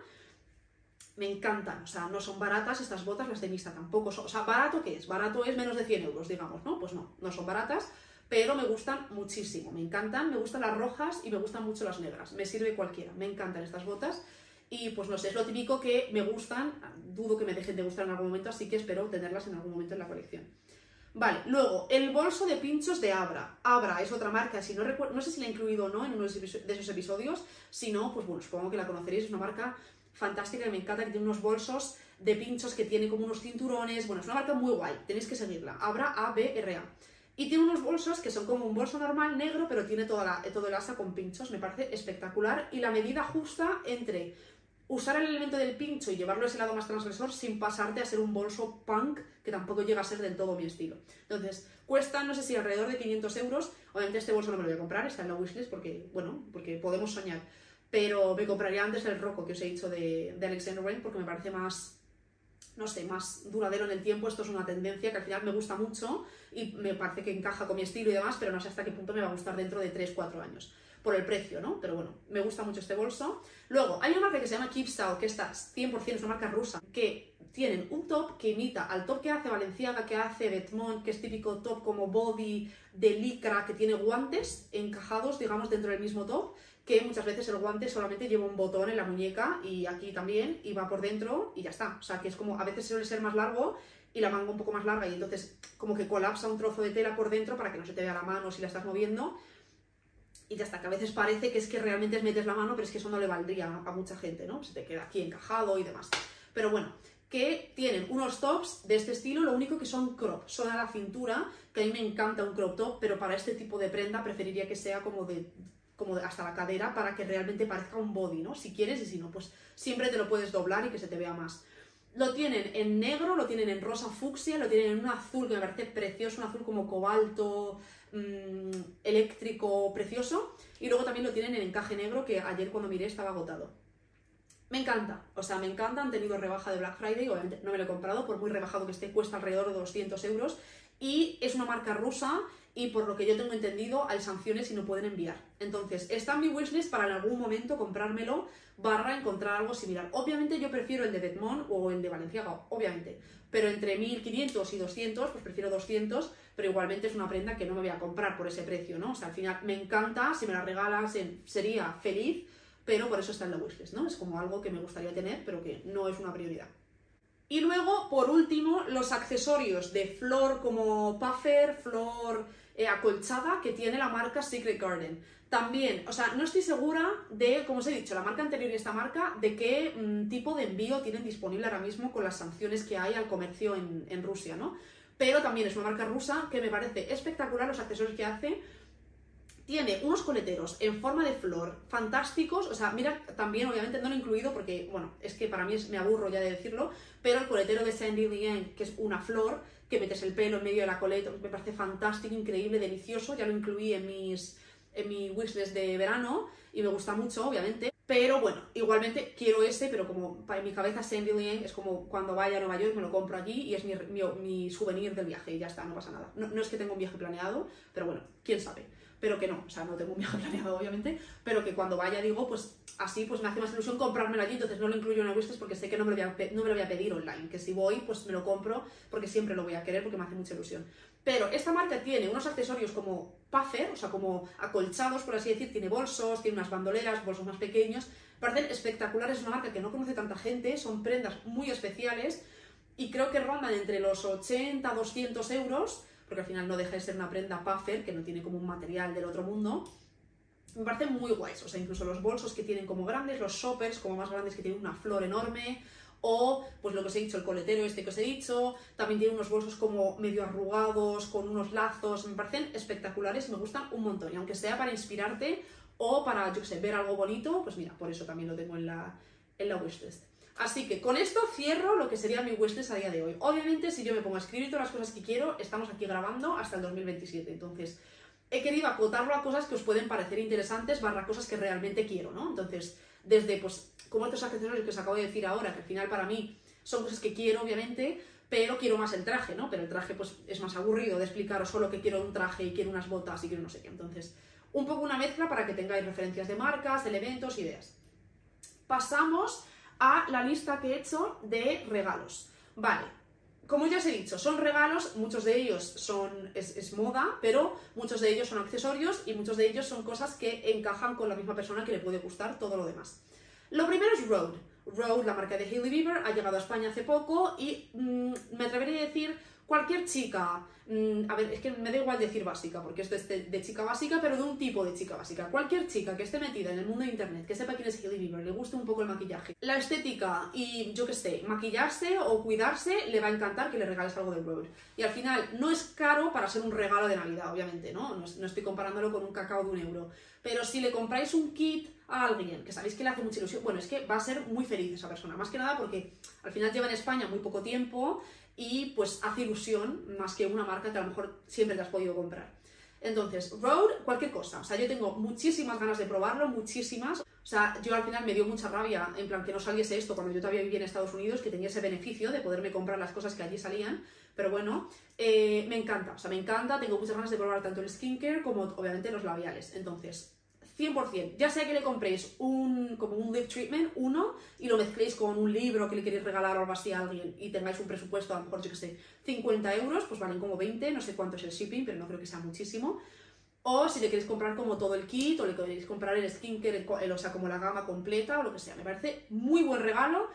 me encantan, o sea, no son baratas estas botas, las de Mista tampoco son, o sea, ¿barato qué es? Barato es menos de 100 euros, digamos, ¿no? Pues no, no son baratas, pero me gustan muchísimo, me encantan, me gustan las rojas y me gustan mucho las negras, me sirve cualquiera, me encantan estas botas y pues no sé, es lo típico que me gustan, dudo que me dejen de gustar en algún momento, así que espero tenerlas en algún momento en la colección. Vale, luego, el bolso de pinchos de Abra. Abra es otra marca, si no recuerdo, no sé si la he incluido o no en uno de esos episodios, si no, pues bueno, supongo que la conoceréis, es una marca fantástica que me encanta, que tiene unos bolsos de pinchos, que tiene como unos cinturones, bueno, es una marca muy guay, tenéis que seguirla, Abra A-B-R-A. Y tiene unos bolsos que son como un bolso normal negro, pero tiene toda la, todo el asa con pinchos, me parece espectacular, y la medida justa entre usar el elemento del pincho y llevarlo a ese lado más transgresor sin pasarte a ser un bolso punk que tampoco llega a ser del todo mi estilo. Entonces, cuesta, no sé si alrededor de 500 euros. Obviamente este bolso no me lo voy a comprar, está en la wishlist porque, bueno, porque podemos soñar pero me compraría antes el roco que os he dicho de, de Alexander Wayne porque me parece más, no sé, más duradero en el tiempo. Esto es una tendencia que al final me gusta mucho y me parece que encaja con mi estilo y demás, pero no sé hasta qué punto me va a gustar dentro de 3-4 años. Por el precio, ¿no? Pero bueno, me gusta mucho este bolso. Luego, hay una marca que se llama Keepstyle, que esta 100% es una marca rusa, que tienen un top que imita al top que hace Valenciaga, que hace Betmont, que es típico top como body de licra, que tiene guantes encajados, digamos, dentro del mismo top que muchas veces el guante solamente lleva un botón en la muñeca y aquí también, y va por dentro y ya está. O sea, que es como, a veces suele ser más largo y la manga un poco más larga y entonces como que colapsa un trozo de tela por dentro para que no se te vea la mano si la estás moviendo. Y ya está, que a veces parece que es que realmente metes la mano, pero es que eso no le valdría a mucha gente, ¿no? Se te queda aquí encajado y demás. Pero bueno, que tienen unos tops de este estilo, lo único que son crop, son a la cintura, que a mí me encanta un crop top, pero para este tipo de prenda preferiría que sea como de como hasta la cadera para que realmente parezca un body, ¿no? Si quieres y si no, pues siempre te lo puedes doblar y que se te vea más. Lo tienen en negro, lo tienen en rosa fucsia, lo tienen en un azul que me parece precioso, un azul como cobalto, mm, eléctrico, precioso. Y luego también lo tienen en encaje negro que ayer cuando miré estaba agotado. Me encanta, o sea, me encanta, han tenido rebaja de Black Friday, obviamente no me lo he comprado, por muy rebajado que esté, cuesta alrededor de 200 euros. Y es una marca rusa y por lo que yo tengo entendido hay sanciones y no pueden enviar. Entonces, está en mi wishlist para en algún momento comprármelo barra encontrar algo similar. Obviamente yo prefiero el de Bedmont o el de Valenciaga, obviamente, pero entre 1500 y 200, pues prefiero 200, pero igualmente es una prenda que no me voy a comprar por ese precio, ¿no? O sea, al final me encanta, si me la regalas sería feliz, pero por eso está en la wishlist, ¿no? Es como algo que me gustaría tener, pero que no es una prioridad. Y luego, por último, los accesorios de flor como puffer, flor eh, acolchada que tiene la marca Secret Garden. También, o sea, no estoy segura de, como os he dicho, la marca anterior y esta marca, de qué mm, tipo de envío tienen disponible ahora mismo con las sanciones que hay al comercio en, Rusia, ¿no? Pero también es una marca rusa que me parece espectacular los accesorios que hace tiene unos coleteros en forma de flor fantásticos, o sea, mira, también obviamente no lo he incluido porque, bueno, es que para mí me aburro ya de decirlo, pero el coletero de Sandy Lien, que es una flor, que metes el pelo en medio de la coleta, me parece fantástico, increíble, delicioso, ya lo incluí en mis en mi wishlist de verano y me gusta mucho, obviamente. Pero bueno, igualmente quiero ese, pero como para mi cabeza Sandy Lien es como cuando vaya a Nueva York me lo compro allí y es mi, mi, souvenir del viaje y ya está, no pasa nada. No, no, es que tenga un viaje planeado, pero bueno, quién sabe. Pero que no, o sea, no tengo un viaje planeado, obviamente, pero que cuando vaya digo, pues así pues me hace más ilusión comprármelo allí, entonces no lo incluyo en el wishlist porque sé que no me, lo voy a, no me lo voy a pedir online, que si voy, pues me lo compro porque siempre lo voy a querer porque me hace mucha ilusión. Pero esta marca tiene unos accesorios como puffer, o sea, como acolchados, por así decir, tiene bolsos, tiene unas bandoleras, bolsos más pequeños, parecen espectaculares, es una marca que no conoce tanta gente, son prendas muy especiales y creo que rondan entre los 80 a 200 euros, porque al final no deja de ser una prenda puffer, que no tiene como un material del otro mundo. Me parecen muy guays, o sea, incluso los bolsos que tienen como grandes, los shoppers como más grandes que tienen una flor enorme, o pues lo que os he dicho, el coletero este que os he dicho, también tiene unos bolsos como medio arrugados, con unos lazos, me parecen espectaculares, me gustan un montón, y aunque sea para inspirarte o para, yo qué sé, ver algo bonito, pues mira, por eso también lo tengo en la, en la wishlist. Así que con esto cierro lo que sería mi wishlist a día de hoy. Obviamente, si yo me pongo a escribir todas las cosas que quiero, estamos aquí grabando hasta el 2027. Entonces, he querido acotarlo a cosas que os pueden parecer interesantes, barra cosas que realmente quiero, ¿no? Entonces, desde, pues, como estos accesorios que os acabo de decir ahora, que al final para mí son cosas que quiero, obviamente, pero quiero más el traje, ¿no? Pero el traje, pues, es más aburrido de explicaros solo que quiero un traje y quiero unas botas y quiero no sé qué. Entonces, un poco una mezcla para que tengáis referencias de marcas, de eventos, ideas. Pasamos a la lista que he hecho de regalos. Vale, como ya os he dicho, son regalos, muchos de ellos son, es, moda, pero muchos de ellos son accesorios y muchos de ellos son cosas que encajan con la misma persona que le puede gustar todo lo demás. Lo primero es Road. Road, la marca de Hailey Bieber, ha llegado a España hace poco y mm, me atrevería a decir cualquier chica, mm, a ver, es que me da igual decir básica, porque esto es de, chica básica, pero de un tipo de chica básica. Cualquier chica que esté metida en el mundo de internet, que sepa quién es Hailey Bieber, le guste un poco el maquillaje, la estética y yo qué sé, maquillarse o cuidarse, le va a encantar que le regales algo de Road. Y al final, no es caro para ser un regalo de Navidad, obviamente. No, no estoy comparándolo con un cacao de un euro. Pero si le compráis un kit a alguien que sabéis que le hace mucha ilusión, bueno, es que va a ser muy feliz esa persona. Más que nada porque al final lleva en España muy poco tiempo y pues hace ilusión más que una marca que a lo mejor siempre te has podido comprar. Entonces, Road, cualquier cosa. O sea, yo tengo muchísimas ganas de probarlo, muchísimas. O sea, yo al final me dio mucha rabia, en plan, que no saliese esto cuando yo todavía vivía en Estados Unidos, que tenía ese beneficio de poderme comprar las cosas que allí salían. Pero bueno, eh, me encanta. O sea, me encanta, tengo muchas ganas de probar tanto el skincare como obviamente los labiales. Entonces, 100%. Ya sea que le compréis un, como un lip treatment, uno, y lo mezcléis con un libro que le queréis regalar o algo así a alguien y tengáis un presupuesto, a lo mejor, yo que sé, 50 euros, pues valen como 20, no sé cuánto es el shipping, pero no creo que sea muchísimo. O si le queréis comprar como todo el kit, o le queréis comprar el skincare, o sea, como la gama completa, o lo que sea. Me parece muy buen regalo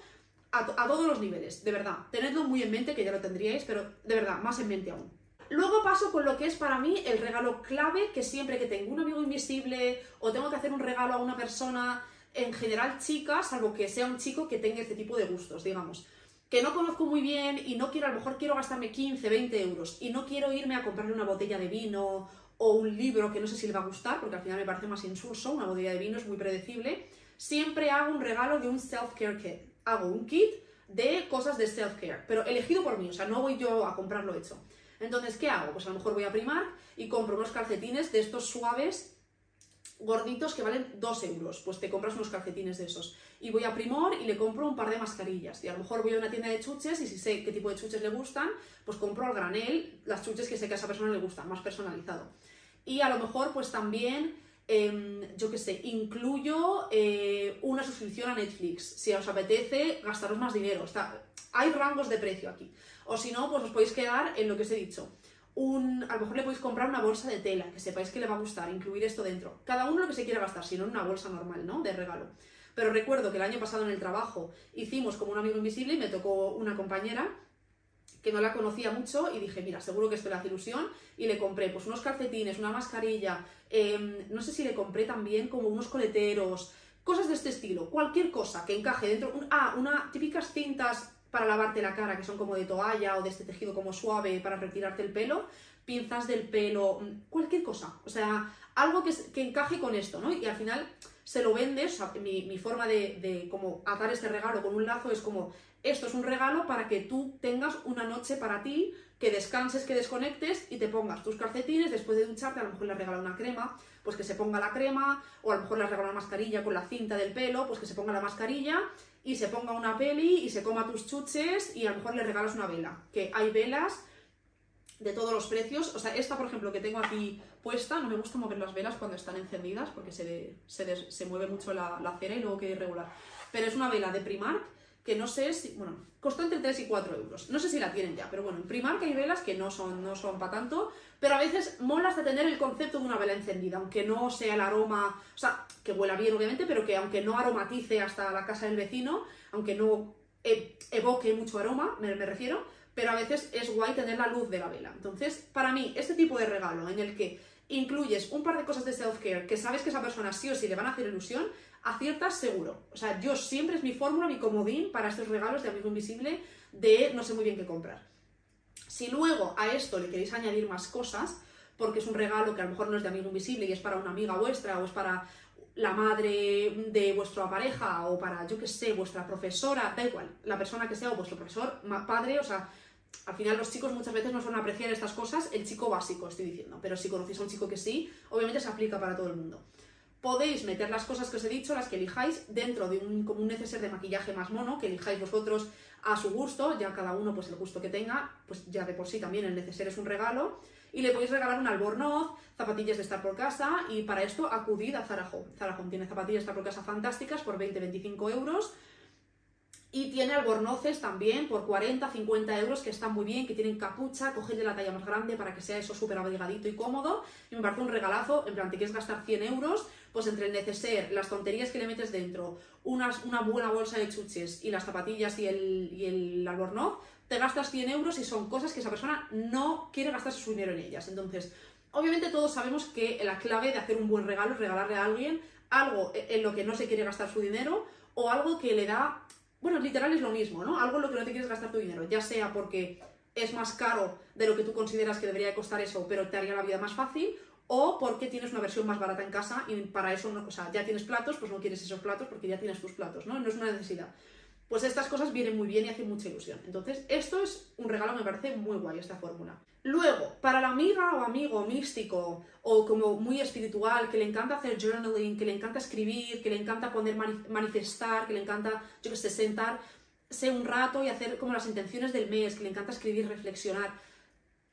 a, a todos los niveles, de verdad. Tenedlo muy en mente, que ya lo tendríais, pero de verdad, más en mente aún. Luego paso con lo que es para mí el regalo clave, que siempre que tengo un amigo invisible o tengo que hacer un regalo a una persona, en general chica, salvo que sea un chico que tenga este tipo de gustos, digamos, que no conozco muy bien y no quiero, a lo mejor quiero gastarme 15, 20 euros y no quiero irme a comprarle una botella de vino o un libro que no sé si le va a gustar, porque al final me parece más insulso, una botella de vino es muy predecible, siempre hago un regalo de un self-care kit. Hago un kit de cosas de self-care, pero elegido por mí, o sea, no voy yo a comprarlo hecho. Entonces, ¿qué hago? Pues a lo mejor voy a primar y compro unos calcetines de estos suaves gorditos que valen 2 euros, pues te compras unos calcetines de esos. Y voy a Primor y le compro un par de mascarillas. Y a lo mejor voy a una tienda de chuches y si sé qué tipo de chuches le gustan, pues compro al granel las chuches que sé que a esa persona le gustan, más personalizado. Y a lo mejor pues también, em, yo qué sé, incluyo eh, una suscripción a Netflix. Si os apetece gastaros más dinero. Está, hay rangos de precio aquí. O si no, pues os podéis quedar en lo que os he dicho. Un, a lo mejor le podéis comprar una bolsa de tela, que sepáis que le va a gustar, incluir esto dentro. Cada uno lo que se quiera gastar, si no en una bolsa normal, ¿no? De regalo. Pero recuerdo que el año pasado en el trabajo hicimos como un amigo invisible y me tocó una compañera que no la conocía mucho y dije, mira, seguro que esto le hace ilusión y le compré pues unos calcetines, una mascarilla, em, no sé si le compré también como unos coleteros, cosas de este estilo, cualquier cosa que encaje dentro, ah, una típicas cintas para lavarte la cara, que son como de toalla o de este tejido como suave para retirarte el pelo, pinzas del pelo, mm, cualquier cosa. O sea, algo que, que encaje con esto, ¿no? Y al final se lo vendes, mi, mi forma de, de, como atar este regalo con un lazo es como, esto es un regalo para que tú tengas una noche para ti, que descanses, que desconectes y te pongas tus calcetines, después de ducharte a lo mejor le regala una crema, pues que se ponga la crema, o a lo mejor le regala una mascarilla con la cinta del pelo, pues que se ponga la mascarilla y se ponga una peli y se coma tus chuches y a lo mejor le regalas una vela. Que hay velas de todos los precios. O sea, esta, por ejemplo, que tengo aquí puesta, no me gusta mover las velas cuando están encendidas porque se, se, se mueve mucho la, la, cera y luego queda irregular. Pero es una vela de Primark que no sé si, bueno, costó entre 3 y 4 euros. No sé si la tienen ya, pero bueno, en Primark hay velas que no son, no son para tanto, pero a veces molas de tener el concepto de una vela encendida, aunque no sea el aroma, o sea, que huela bien obviamente, pero que aunque no aromatice hasta la casa del vecino, aunque no e, evoque mucho aroma, me, me refiero, pero a veces es guay tener la luz de la vela. Entonces, para mí, este tipo de regalo en el que incluyes un par de cosas de self-care que sabes que esa persona sí o sí le van a hacer ilusión, aciertas seguro. O sea, yo siempre es mi fórmula, mi comodín para estos regalos de amigo invisible de no sé muy bien qué comprar. Si luego a esto le queréis añadir más cosas, porque es un regalo que a lo mejor no es de amigo invisible y es para una amiga vuestra o es para la madre de vuestra pareja o para, yo que sé, vuestra profesora, da igual, la persona que sea o vuestro profesor, padre, o sea, al final los chicos muchas veces no suelen apreciar estas cosas, el chico básico estoy diciendo, pero si conocéis a un chico que sí, obviamente se aplica para todo el mundo podéis meter las cosas que os he dicho, las que elijáis, dentro de un, como un neceser de maquillaje más mono, que elijáis vosotros a su gusto, ya cada uno pues el gusto que tenga, pues ya de por sí también el neceser es un regalo, y le podéis regalar un albornoz, zapatillas de estar por casa, y para esto acudid a Zara Home. Zara Home tiene zapatillas de estar por casa fantásticas por 20-25 euros, y tiene albornoces también por 40, 50 euros que están muy bien, que tienen capucha, de la talla más grande para que sea eso súper abrigadito y cómodo. Y me parece un regalazo, en plan, te quieres gastar 100 euros, pues entre el neceser, las tonterías que le metes dentro, unas, una buena bolsa de chuches y las zapatillas y el, y el albornoz, te gastas 100 euros y son cosas que esa persona no quiere gastarse su dinero en ellas. Entonces, obviamente todos sabemos que la clave de hacer un buen regalo es regalarle a alguien algo en lo que no se quiere gastar su dinero o algo que le da bueno, literal es lo mismo, ¿no? Algo en lo que no te quieres gastar tu dinero, ya sea porque es más caro de lo que tú consideras que debería costar eso, pero te haría la vida más fácil, o porque tienes una versión más barata en casa y para eso, no, o sea, ya tienes platos, pues no quieres esos platos porque ya tienes tus platos, ¿no? No es una necesidad. Pues estas cosas vienen muy bien y hacen mucha ilusión. Entonces, esto es un regalo, me parece muy guay esta fórmula. Luego, para la amiga o amigo místico o como muy espiritual, que le encanta hacer journaling, que le encanta escribir, que le encanta poner manifestar, que le encanta, yo que sé, sentarse un rato y hacer como las intenciones del mes, que le encanta escribir, reflexionar.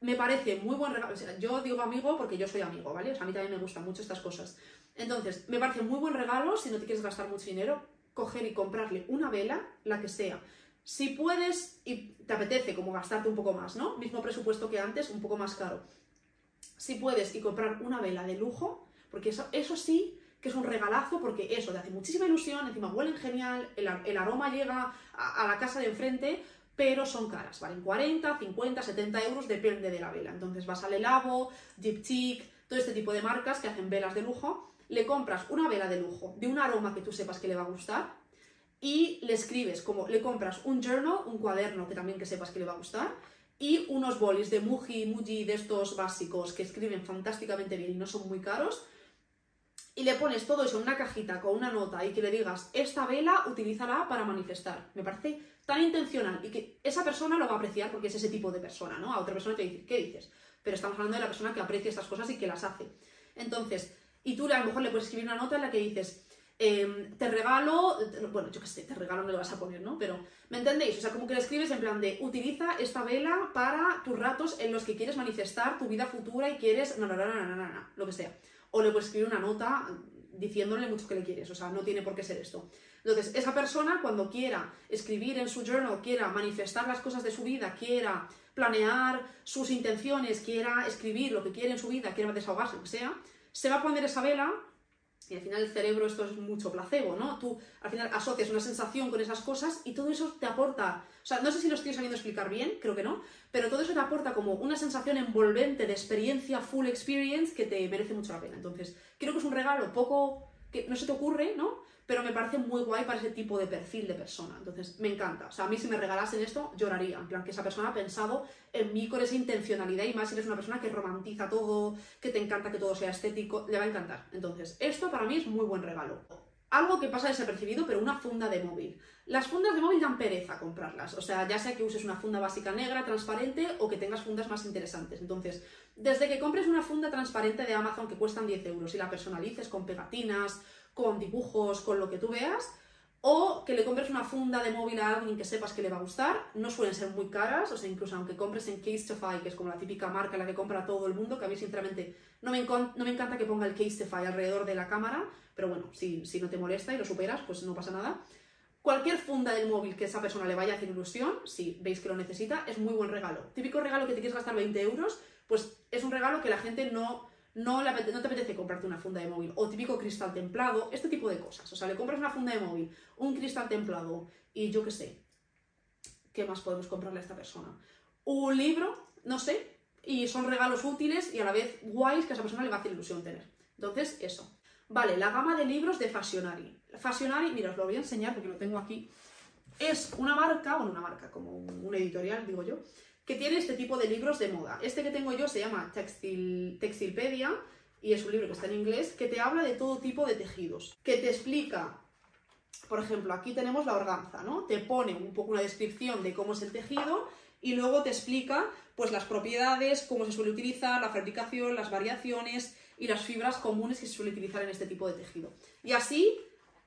Me parece muy buen regalo. Yo digo amigo porque yo soy amigo, ¿vale? O sea, a mí también me gustan mucho estas cosas. Entonces, me parece muy buen regalo si no te quieres gastar mucho dinero, coger y comprarle una vela, la que sea. Si puedes y te apetece como gastarte un poco más, ¿no? Mismo presupuesto que antes, un poco más caro. Si puedes y comprar una vela de lujo, porque eso, eso sí que es un regalazo, porque eso te hace muchísima ilusión, encima huelen genial, el, aroma llega a, la casa de enfrente, pero son caras, valen 40, 50, 70 euros, depende de la vela. Entonces vas al Elabo, Diptyque, todo este tipo de marcas que hacen velas de lujo, le compras una vela de lujo de un aroma que tú sepas que le va a gustar y le escribes como le compras un journal, un cuaderno que también que sepas que le va a gustar y unos bolis de Muji, Muji de estos básicos que escriben fantásticamente bien y no son muy caros y le pones todo eso en una cajita con una nota y que le digas, esta vela utilízala para manifestar. Me parece tan intencional y que esa persona lo va a apreciar porque es ese tipo de persona, ¿no? A otra persona te dice, ¿qué dices? Pero estamos hablando de la persona que aprecia estas cosas y que las hace. Entonces, y tú a lo mejor le puedes escribir una nota en la que dices, em, te regalo, bueno, yo qué sé, te regalo no le vas a poner, ¿no? Pero, ¿me entendéis? O sea, como que le escribes en plan de, utiliza esta vela para tus ratos en los que quieres manifestar tu vida futura y quieres, no, no, no, no, no, no, lo que sea. O le puedes escribir una nota diciéndole mucho que le quieres, o sea, no tiene por qué ser esto. Entonces, esa persona cuando quiera escribir en su journal, quiera manifestar las cosas de su vida, quiera planear sus intenciones, quiera escribir lo que quiere en su vida, quiera desahogarse, lo que sea, se va a poner esa vela y al final el cerebro esto es mucho placebo, ¿no? Tú al final asocias una sensación con esas cosas y todo eso te aporta, o sea, no sé si lo estoy sabiendo explicar bien, creo que no, pero todo eso te aporta como una sensación envolvente de experiencia, full experience, que te merece mucho la pena. Entonces, creo que es un regalo poco que no se te ocurre, ¿no? Pero me parece muy guay para ese tipo de perfil de persona. Entonces, me encanta. O sea, a mí si me regalasen esto, lloraría. En plan, que esa persona ha pensado en mí con esa intencionalidad y más si eres una persona que romantiza todo, que te encanta que todo sea estético, le va a encantar. Entonces, esto para mí es muy buen regalo. Algo que pasa desapercibido, pero una funda de móvil. Las fundas de móvil dan pereza comprarlas. O sea, ya sea que uses una funda básica negra, transparente, o que tengas fundas más interesantes. Entonces, desde que compres una funda transparente de Amazon que cuestan 10 euros y la personalices con pegatinas, con dibujos, con lo que tú veas, o que le compres una funda de móvil a alguien que sepas que le va a gustar, no suelen ser muy caras, o sea, incluso aunque compres en Casetify, que es como la típica marca en la que compra todo el mundo, que a mí sinceramente no me, encanta que ponga el Casetify alrededor de la cámara, pero bueno, si, si no te molesta y lo superas, pues no pasa nada. Cualquier funda del móvil que esa persona le vaya a hacer ilusión, si veis que lo necesita, es muy buen regalo. Típico regalo que te quieres gastar 20 euros, pues es un regalo que la gente no no, te apetece comprarte una funda de móvil o típico cristal templado, este tipo de cosas. O sea, le compras una funda de móvil, un cristal templado y yo qué sé, ¿qué más podemos comprarle a esta persona? Un libro, no sé, y son regalos útiles y a la vez guays que a esa persona le va a hacer ilusión tener. Entonces, eso. Vale, la gama de libros de Fashionari. Fashionari, mira, os lo voy a enseñar porque lo tengo aquí. Es una marca, bueno, una marca, como un editorial, digo yo, que tiene este tipo de libros de moda. Este que tengo yo se llama Textil, Textilpedia y es un libro que está en inglés que te habla de todo tipo de tejidos, que te explica, por ejemplo, aquí tenemos la organza, ¿no? Te pone un poco una descripción de cómo es el tejido y luego te explica pues las propiedades, cómo se suele utilizar, la fabricación, las variaciones y las fibras comunes que se suele utilizar en este tipo de tejido. Y así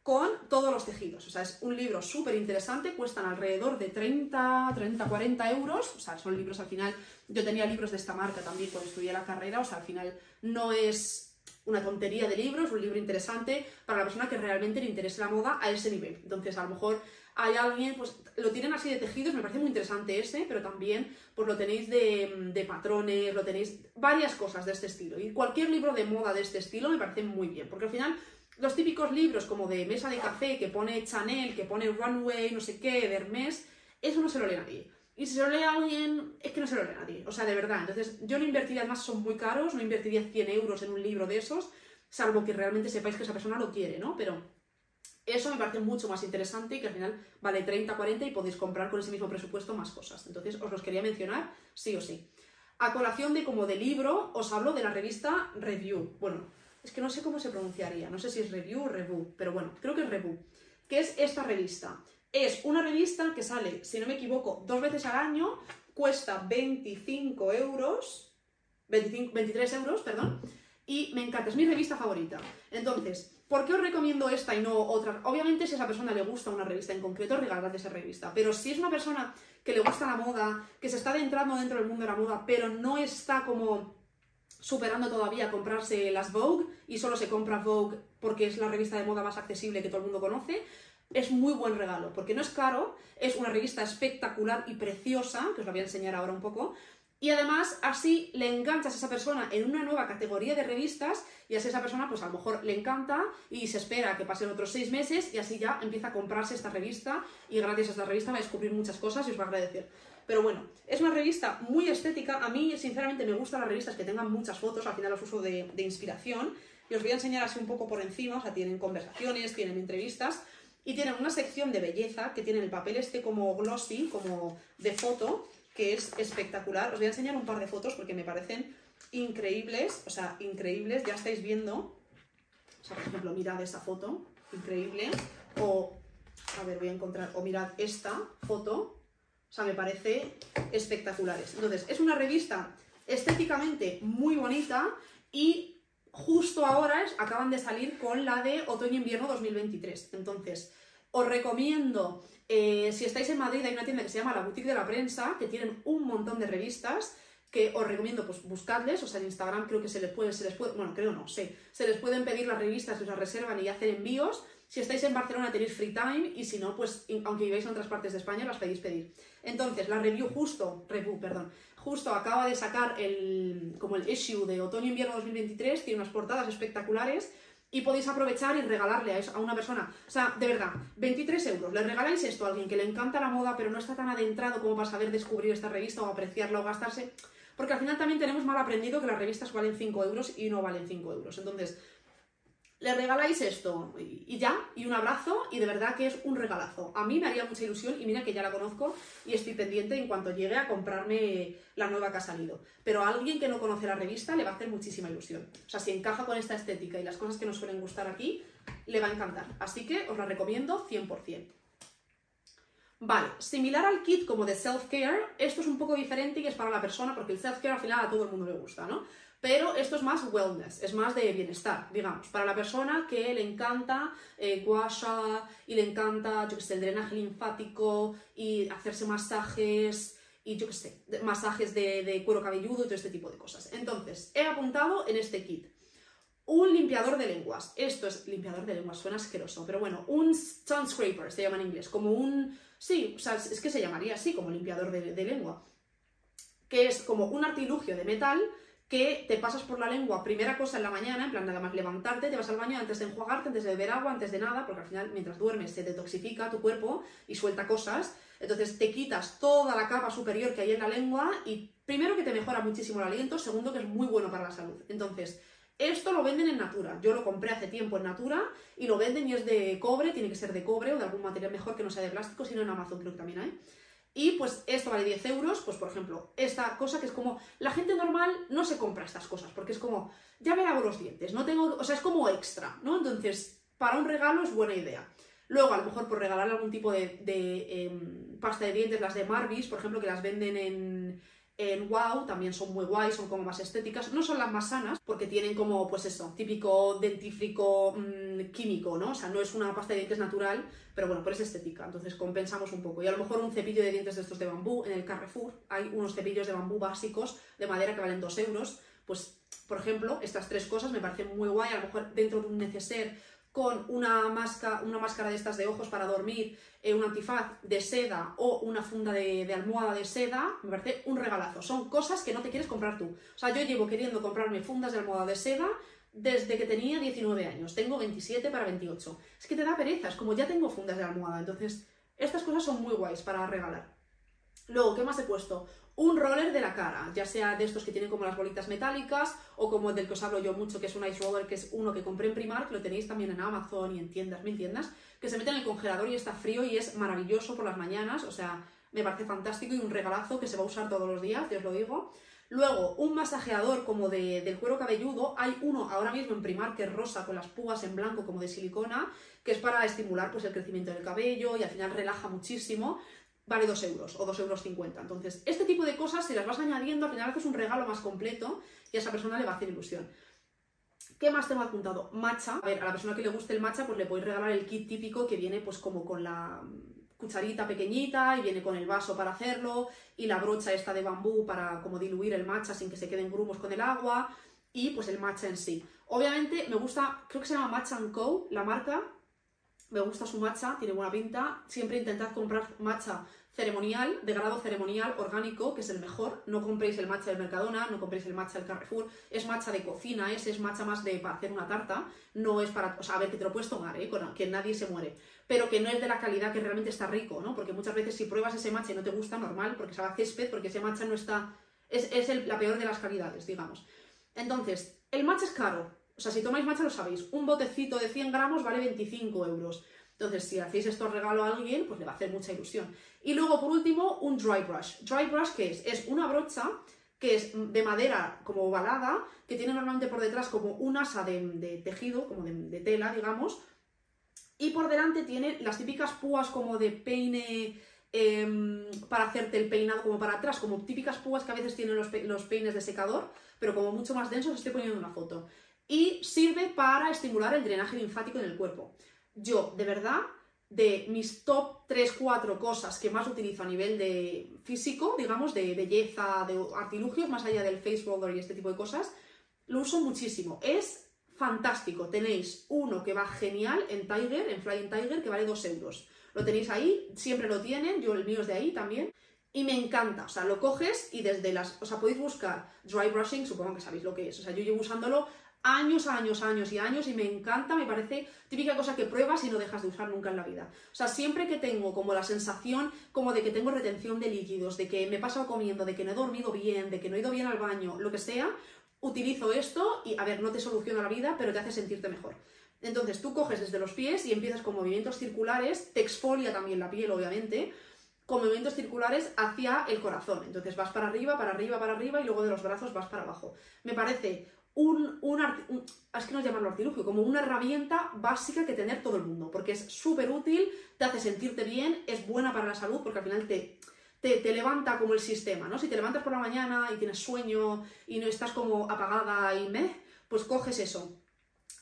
con todos los tejidos. O sea, es un libro súper interesante, cuestan alrededor de 30, 30, 40 euros. O sea, son libros al final. Yo tenía libros de esta marca también cuando estudié la carrera. O sea, al final no es una tontería de libros, es un libro interesante para la persona que realmente le interese la moda a ese nivel. Entonces, a lo mejor hay alguien, pues lo tienen así de tejidos, me parece muy interesante ese, pero también pues lo tenéis de, de, patrones, lo tenéis varias cosas de este estilo. Y cualquier libro de moda de este estilo me parece muy bien, porque al final los típicos libros como de mesa de café que pone Chanel, que pone Runway, no sé qué, de Hermes, eso no se lo lee nadie. Y si se lo lee a alguien, es que no se lo lee nadie. O sea, de verdad. Entonces, yo no invertiría, además son muy caros, no invertiría 100 euros en un libro de esos, salvo que realmente sepáis que esa persona lo quiere, ¿no? Pero eso me parece mucho más interesante y que al final vale 30, 40 y podéis comprar con ese mismo presupuesto más cosas. Entonces, os los quería mencionar, sí o sí. A colación de como de libro, os hablo de la revista Review. Bueno, es que no sé cómo se pronunciaría, no sé si es review o review, pero bueno, creo que es review, que es esta revista. Es una revista que sale, si no me equivoco, dos veces al año, cuesta 25 euros, 23 euros, perdón, y me encanta, es mi revista favorita. Entonces, ¿por qué os recomiendo esta y no otra? Obviamente, si a esa persona le gusta una revista en concreto, regaladle esa revista, pero si es una persona que le gusta la moda, que se está adentrando dentro del mundo de la moda, pero no está como superando todavía comprarse las Vogue y solo se compra Vogue porque es la revista de moda más accesible que todo el mundo conoce, es muy buen regalo, porque no es caro, es una revista espectacular y preciosa, que os la voy a enseñar ahora un poco, y además así le enganchas a esa persona en una nueva categoría de revistas y así esa persona pues a lo mejor le encanta y se espera que pasen otros seis meses y así ya empieza a comprarse esta revista y gracias a esta revista va a descubrir muchas cosas y os va a agradecer. Pero bueno, es una revista muy estética. A mí, sinceramente, me gustan las revistas que tengan muchas fotos. Al final las uso de, inspiración. Y os voy a enseñar así un poco por encima. O sea, tienen conversaciones, tienen entrevistas. Y tienen una sección de belleza que tiene el papel este como glossy, como de foto, que es espectacular. Os voy a enseñar un par de fotos porque me parecen increíbles. O sea, increíbles. Ya estáis viendo. O sea, por ejemplo, mirad esa foto. Increíble. O, a ver, voy a encontrar. O mirad esta foto o sea, me parece espectaculares. Entonces, es una revista estéticamente muy bonita y justo ahora acaban de salir con la de otoño-invierno 2023. Entonces, os recomiendo, eh, si estáis en Madrid, hay una tienda que se llama La Boutique de la Prensa, que tienen un montón de revistas que os recomiendo pues buscarles, o sea, en Instagram creo que se les puede, se les puede, bueno, creo no, sé, se les pueden pedir las revistas, os las reservan y hacen envíos. Si estáis en Barcelona tenéis free time y si no, pues aunque viváis en otras partes de España, las pedís pedir. Entonces, la review justo, review, perdón, justo acaba de sacar el, como el issue de otoño-invierno 2023, tiene unas portadas espectaculares y podéis aprovechar y regalarle a una persona, o sea, de verdad, 23 euros, le regaláis esto a alguien que le encanta la moda pero no está tan adentrado como para saber descubrir esta revista o apreciarla o gastarse, porque al final también tenemos mal aprendido que las revistas valen 5 euros y no valen 5 euros, entonces le regaláis esto y ya, y un abrazo, y de verdad que es un regalazo. A mí me haría mucha ilusión, y mira que ya la conozco y estoy pendiente en cuanto llegue a comprarme la nueva que ha salido. Pero a alguien que no conoce la revista le va a hacer muchísima ilusión. O sea, si encaja con esta estética y las cosas que nos suelen gustar aquí, le va a encantar. Así que os la recomiendo 100%. Vale, similar al kit como de self-care, esto es un poco diferente y es para la persona, porque el self-care al final a todo el mundo le gusta, ¿no? Pero esto es más wellness, es más de bienestar, digamos, para la persona que le encanta eh, y le encanta, yo que sé, el drenaje linfático y hacerse masajes y yo que sé, masajes de, cuero cabelludo y todo este tipo de cosas. Entonces, he apuntado en este kit un limpiador de lenguas. Esto es limpiador de lenguas, suena asqueroso, pero bueno, un tongue scraper se llama en inglés, como un... Sí, es que se llamaría así, como limpiador de lengua, que es como un artilugio de metal que te pasas por la lengua primera cosa en la mañana, en plan nada más levantarte, te vas al baño antes de enjuagarte, antes de beber agua, antes de nada, porque al final mientras duermes se detoxifica tu cuerpo y suelta cosas, entonces te quitas toda la capa superior que hay en la lengua y primero que te mejora muchísimo el aliento, segundo que es muy bueno para la salud. Entonces, esto lo venden en Natura. Yo lo compré hace tiempo en Natura y lo venden y es de cobre, tiene que ser de cobre o de algún material mejor que no sea de plástico, sino en Amazon creo que también hay. Y pues esto vale 10 euros, pues por ejemplo, esta cosa que es como, la gente normal no se compra estas cosas, porque es como, ya me lavo los dientes, no tengo, o sea, es como extra, ¿no? Entonces, para un regalo es buena idea. Luego, a lo mejor por regalar algún tipo de, em, pasta de dientes, las de Marvis, por ejemplo, que las venden en, en Wow también son muy guays, son como más estéticas. No son las más sanas, porque tienen como, pues eso, típico dentífrico mm, químico, ¿no? O sea, no es una pasta de dientes natural, pero bueno, pues es estética, entonces compensamos un poco. Y a lo mejor un cepillo de dientes de estos de bambú, en el Carrefour hay unos cepillos de bambú básicos de madera que valen 2 euros. Pues, por ejemplo, estas tres cosas me parecen muy guay, a lo mejor dentro de un neceser con una máscara, una máscara de estas de ojos para dormir, eh, un antifaz de seda o una funda de, almohada de seda, me parece un regalazo. Son cosas que no te quieres comprar tú. O sea, yo llevo queriendo comprarme fundas de almohada de seda desde que tenía 19 años. Tengo 27 para 28. Es que te da pereza, es como ya tengo fundas de almohada. Entonces, estas cosas son muy guays para regalar. Luego, ¿qué más he puesto? un roller de la cara, ya sea de estos que tienen como las bolitas metálicas o como el del que os hablo yo mucho, que es un ice roller, que es uno que compré en Primark, lo tenéis también en Amazon y en tiendas, mil tiendas, que se mete en el congelador y está frío y es maravilloso por las mañanas, o sea, me parece fantástico y un regalazo que se va a usar todos los días, ya os lo digo. Luego, un masajeador como de, del cuero cabelludo, hay uno ahora mismo en Primark que es rosa con las púas en blanco como de silicona, que es para estimular pues, el crecimiento del cabello y al final relaja muchísimo vale 2 euros o 2 euros 50. Entonces, este tipo de cosas, si las vas añadiendo, al final haces un regalo más completo y a esa persona le va a hacer ilusión. ¿Qué más tengo apuntado? Matcha. A ver, a la persona que le guste el matcha, pues le podéis regalar el kit típico que viene pues como con la cucharita pequeñita y viene con el vaso para hacerlo y la brocha esta de bambú para como diluir el matcha sin que se queden grumos con el agua y pues el matcha en sí. Obviamente me gusta, creo que se llama Matcha Co, la marca, me gusta su matcha, tiene buena pinta. Siempre intentad comprar matcha ceremonial, de grado ceremonial, orgánico, que es el mejor. No compréis el matcha del Mercadona, no compréis el matcha del Carrefour. Es matcha de cocina, ese es matcha más de para hacer una tarta. No es para, o sea, a ver, que te lo puedes tomar, ¿eh? Que nadie se muere. Pero que no es de la calidad que realmente está rico, ¿no? Porque muchas veces si pruebas ese matcha y no te gusta, normal, porque sabe a césped, porque ese matcha no está... Es, es la peor de las calidades, digamos. Entonces, el matcha es caro, o sea, si tomáis matcha lo sabéis, un botecito de 100 gramos vale 25 euros. Entonces, si hacéis esto regalo a alguien, pues le va a hacer mucha ilusión. Y luego, por último, un dry brush. Dry brush, ¿qué es? Es una brocha que es de madera como ovalada, que tiene normalmente por detrás como un asa de, tejido, como de, tela, digamos, y por delante tiene las típicas púas como de peine em, para hacerte el peinado como para atrás, como típicas púas que a veces tienen los, los peines de secador, pero como mucho más densos, estoy poniendo una foto y sirve para estimular el drenaje linfático en el cuerpo. Yo, de verdad, de mis top 3-4 cosas que más utilizo a nivel de físico, digamos, de belleza, de artilugios, más allá del face roller y este tipo de cosas, lo uso muchísimo. Es fantástico. Tenéis uno que va genial en Tiger, en Flying Tiger, que vale 2 euros. Lo tenéis ahí, siempre lo tienen, yo el mío es de ahí también. Y me encanta, o sea, lo coges y desde las, o sea, podéis buscar dry brushing, supongo que sabéis lo que es, o sea, yo llevo usándolo años, años, años y años y me encanta, me parece típica cosa que pruebas y no dejas de usar nunca en la vida. O sea, siempre que tengo como la sensación como de que tengo retención de líquidos, de que me he pasado comiendo, de que no he dormido bien, de que no he ido bien al baño, lo que sea, utilizo esto y, a ver, no te soluciona la vida, pero te hace sentirte mejor. Entonces tú coges desde los pies y empiezas con movimientos circulares, te exfolia también la piel, obviamente, con movimientos circulares hacia el corazón. Entonces vas para arriba, para arriba, para arriba y luego de los brazos vas para abajo. Me parece un, un, es que no llamarlo artilugio, como una herramienta básica que tener todo el mundo, porque es súper útil, te hace sentirte bien, es buena para la salud, porque al final te, te, te, levanta como el sistema, ¿no? Si te levantas por la mañana y tienes sueño y no estás como apagada y me, pues coges eso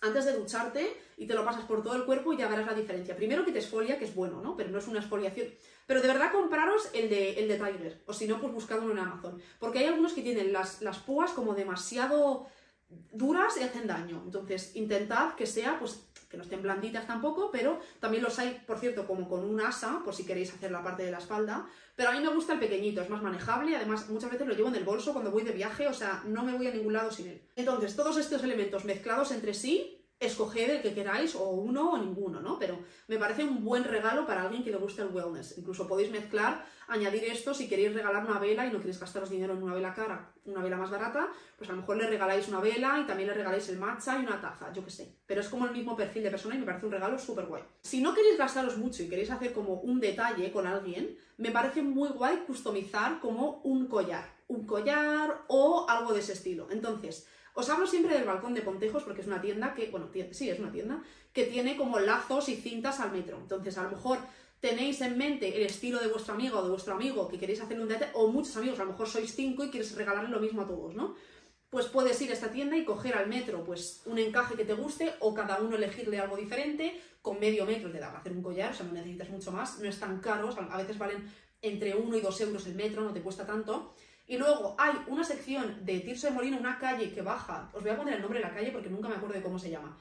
antes de ducharte y te lo pasas por todo el cuerpo y ya verás la diferencia. Primero que te esfolia, que es bueno, ¿no? Pero no es una exfoliación. Pero de verdad compraros el de, el de Tiger, o si no, pues buscadlo en Amazon. Porque hay algunos que tienen las, las púas como demasiado duras y hacen daño. Entonces, intentad que sea, pues, que no estén blanditas tampoco, pero también los hay, por cierto, como con un asa, por si queréis hacer la parte de la espalda. Pero a mí me gusta el pequeñito, es más manejable, además muchas veces lo llevo en el bolso cuando voy de viaje, o sea, no me voy a ningún lado sin él. Entonces, todos estos elementos mezclados entre sí escoged el que queráis o uno o ninguno, ¿no? Pero me parece un buen regalo para alguien que le guste el wellness. Incluso podéis mezclar, añadir esto si queréis regalar una vela y no queréis gastaros dinero en una vela cara, una vela más barata, pues a lo mejor le regaláis una vela y también le regaláis el matcha y una taza, yo qué sé. Pero es como el mismo perfil de persona y me parece un regalo súper guay. Si no queréis gastaros mucho y queréis hacer como un detalle con alguien, me parece muy guay customizar como un collar. Un collar o algo de ese estilo. Entonces, os hablo siempre del balcón de Pontejos porque es una tienda que, bueno, sí, es una tienda que tiene como lazos y cintas al metro. Entonces, a lo mejor tenéis en mente el estilo de vuestro amigo o de vuestro amigo que queréis hacer un detalle, o muchos amigos, a lo mejor sois cinco y quieres regalarle lo mismo a todos, ¿no? Pues puedes ir a esta tienda y coger al metro pues un encaje que te guste o cada uno elegirle algo diferente, con medio metro te da para hacer un collar, o sea, no necesitas mucho más, no es tan caro, a veces valen entre uno y dos euros el metro, no te cuesta tanto. Y luego hay una sección de Tirso de Molino, una calle que baja, os voy a poner el nombre de la calle porque nunca me acuerdo de cómo se llama,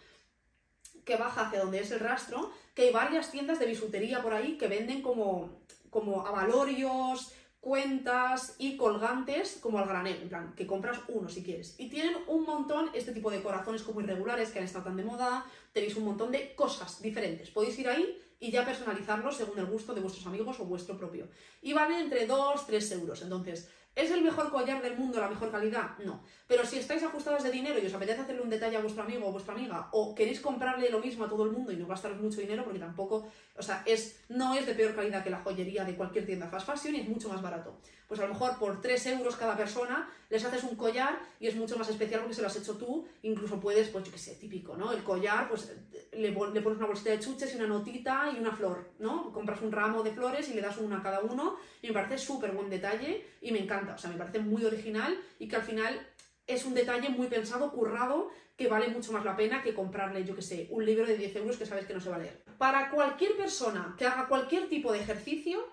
que baja hacia donde es el rastro, que hay varias tiendas de bisutería por ahí que venden como, como avalorios, cuentas y colgantes como al granel, en plan, que compras uno si quieres. Y tienen un montón, este tipo de corazones como irregulares que han estado tan de moda, tenéis un montón de cosas diferentes. Podéis ir ahí y ya personalizarlos según el gusto de vuestros amigos o vuestro propio. Y valen entre 2, 3 euros. Entonces, ¿Es el mejor collar del mundo, la mejor calidad? No. Pero si estáis ajustados de dinero y os apetece hacerle un detalle a vuestro amigo o vuestra amiga, o queréis comprarle lo mismo a todo el mundo y no gastaros mucho dinero, porque tampoco, o sea, es, no es de peor calidad que la joyería de cualquier tienda fast fashion y es mucho más barato. Pues a lo mejor por 3 euros cada persona les haces un collar y es mucho más especial porque se lo has hecho tú. Incluso puedes, pues yo qué sé, típico, ¿no? El collar, pues le, le pones una bolsita de chuches y una notita y una flor, ¿no? Compras un ramo de flores y le das una a cada uno y me parece súper buen detalle y me encanta. O sea, me parece muy original y que al final es un detalle muy pensado, currado, que vale mucho más la pena que comprarle, yo que sé, un libro de 10 euros que sabes que no se va a leer. Para cualquier persona que haga cualquier tipo de ejercicio,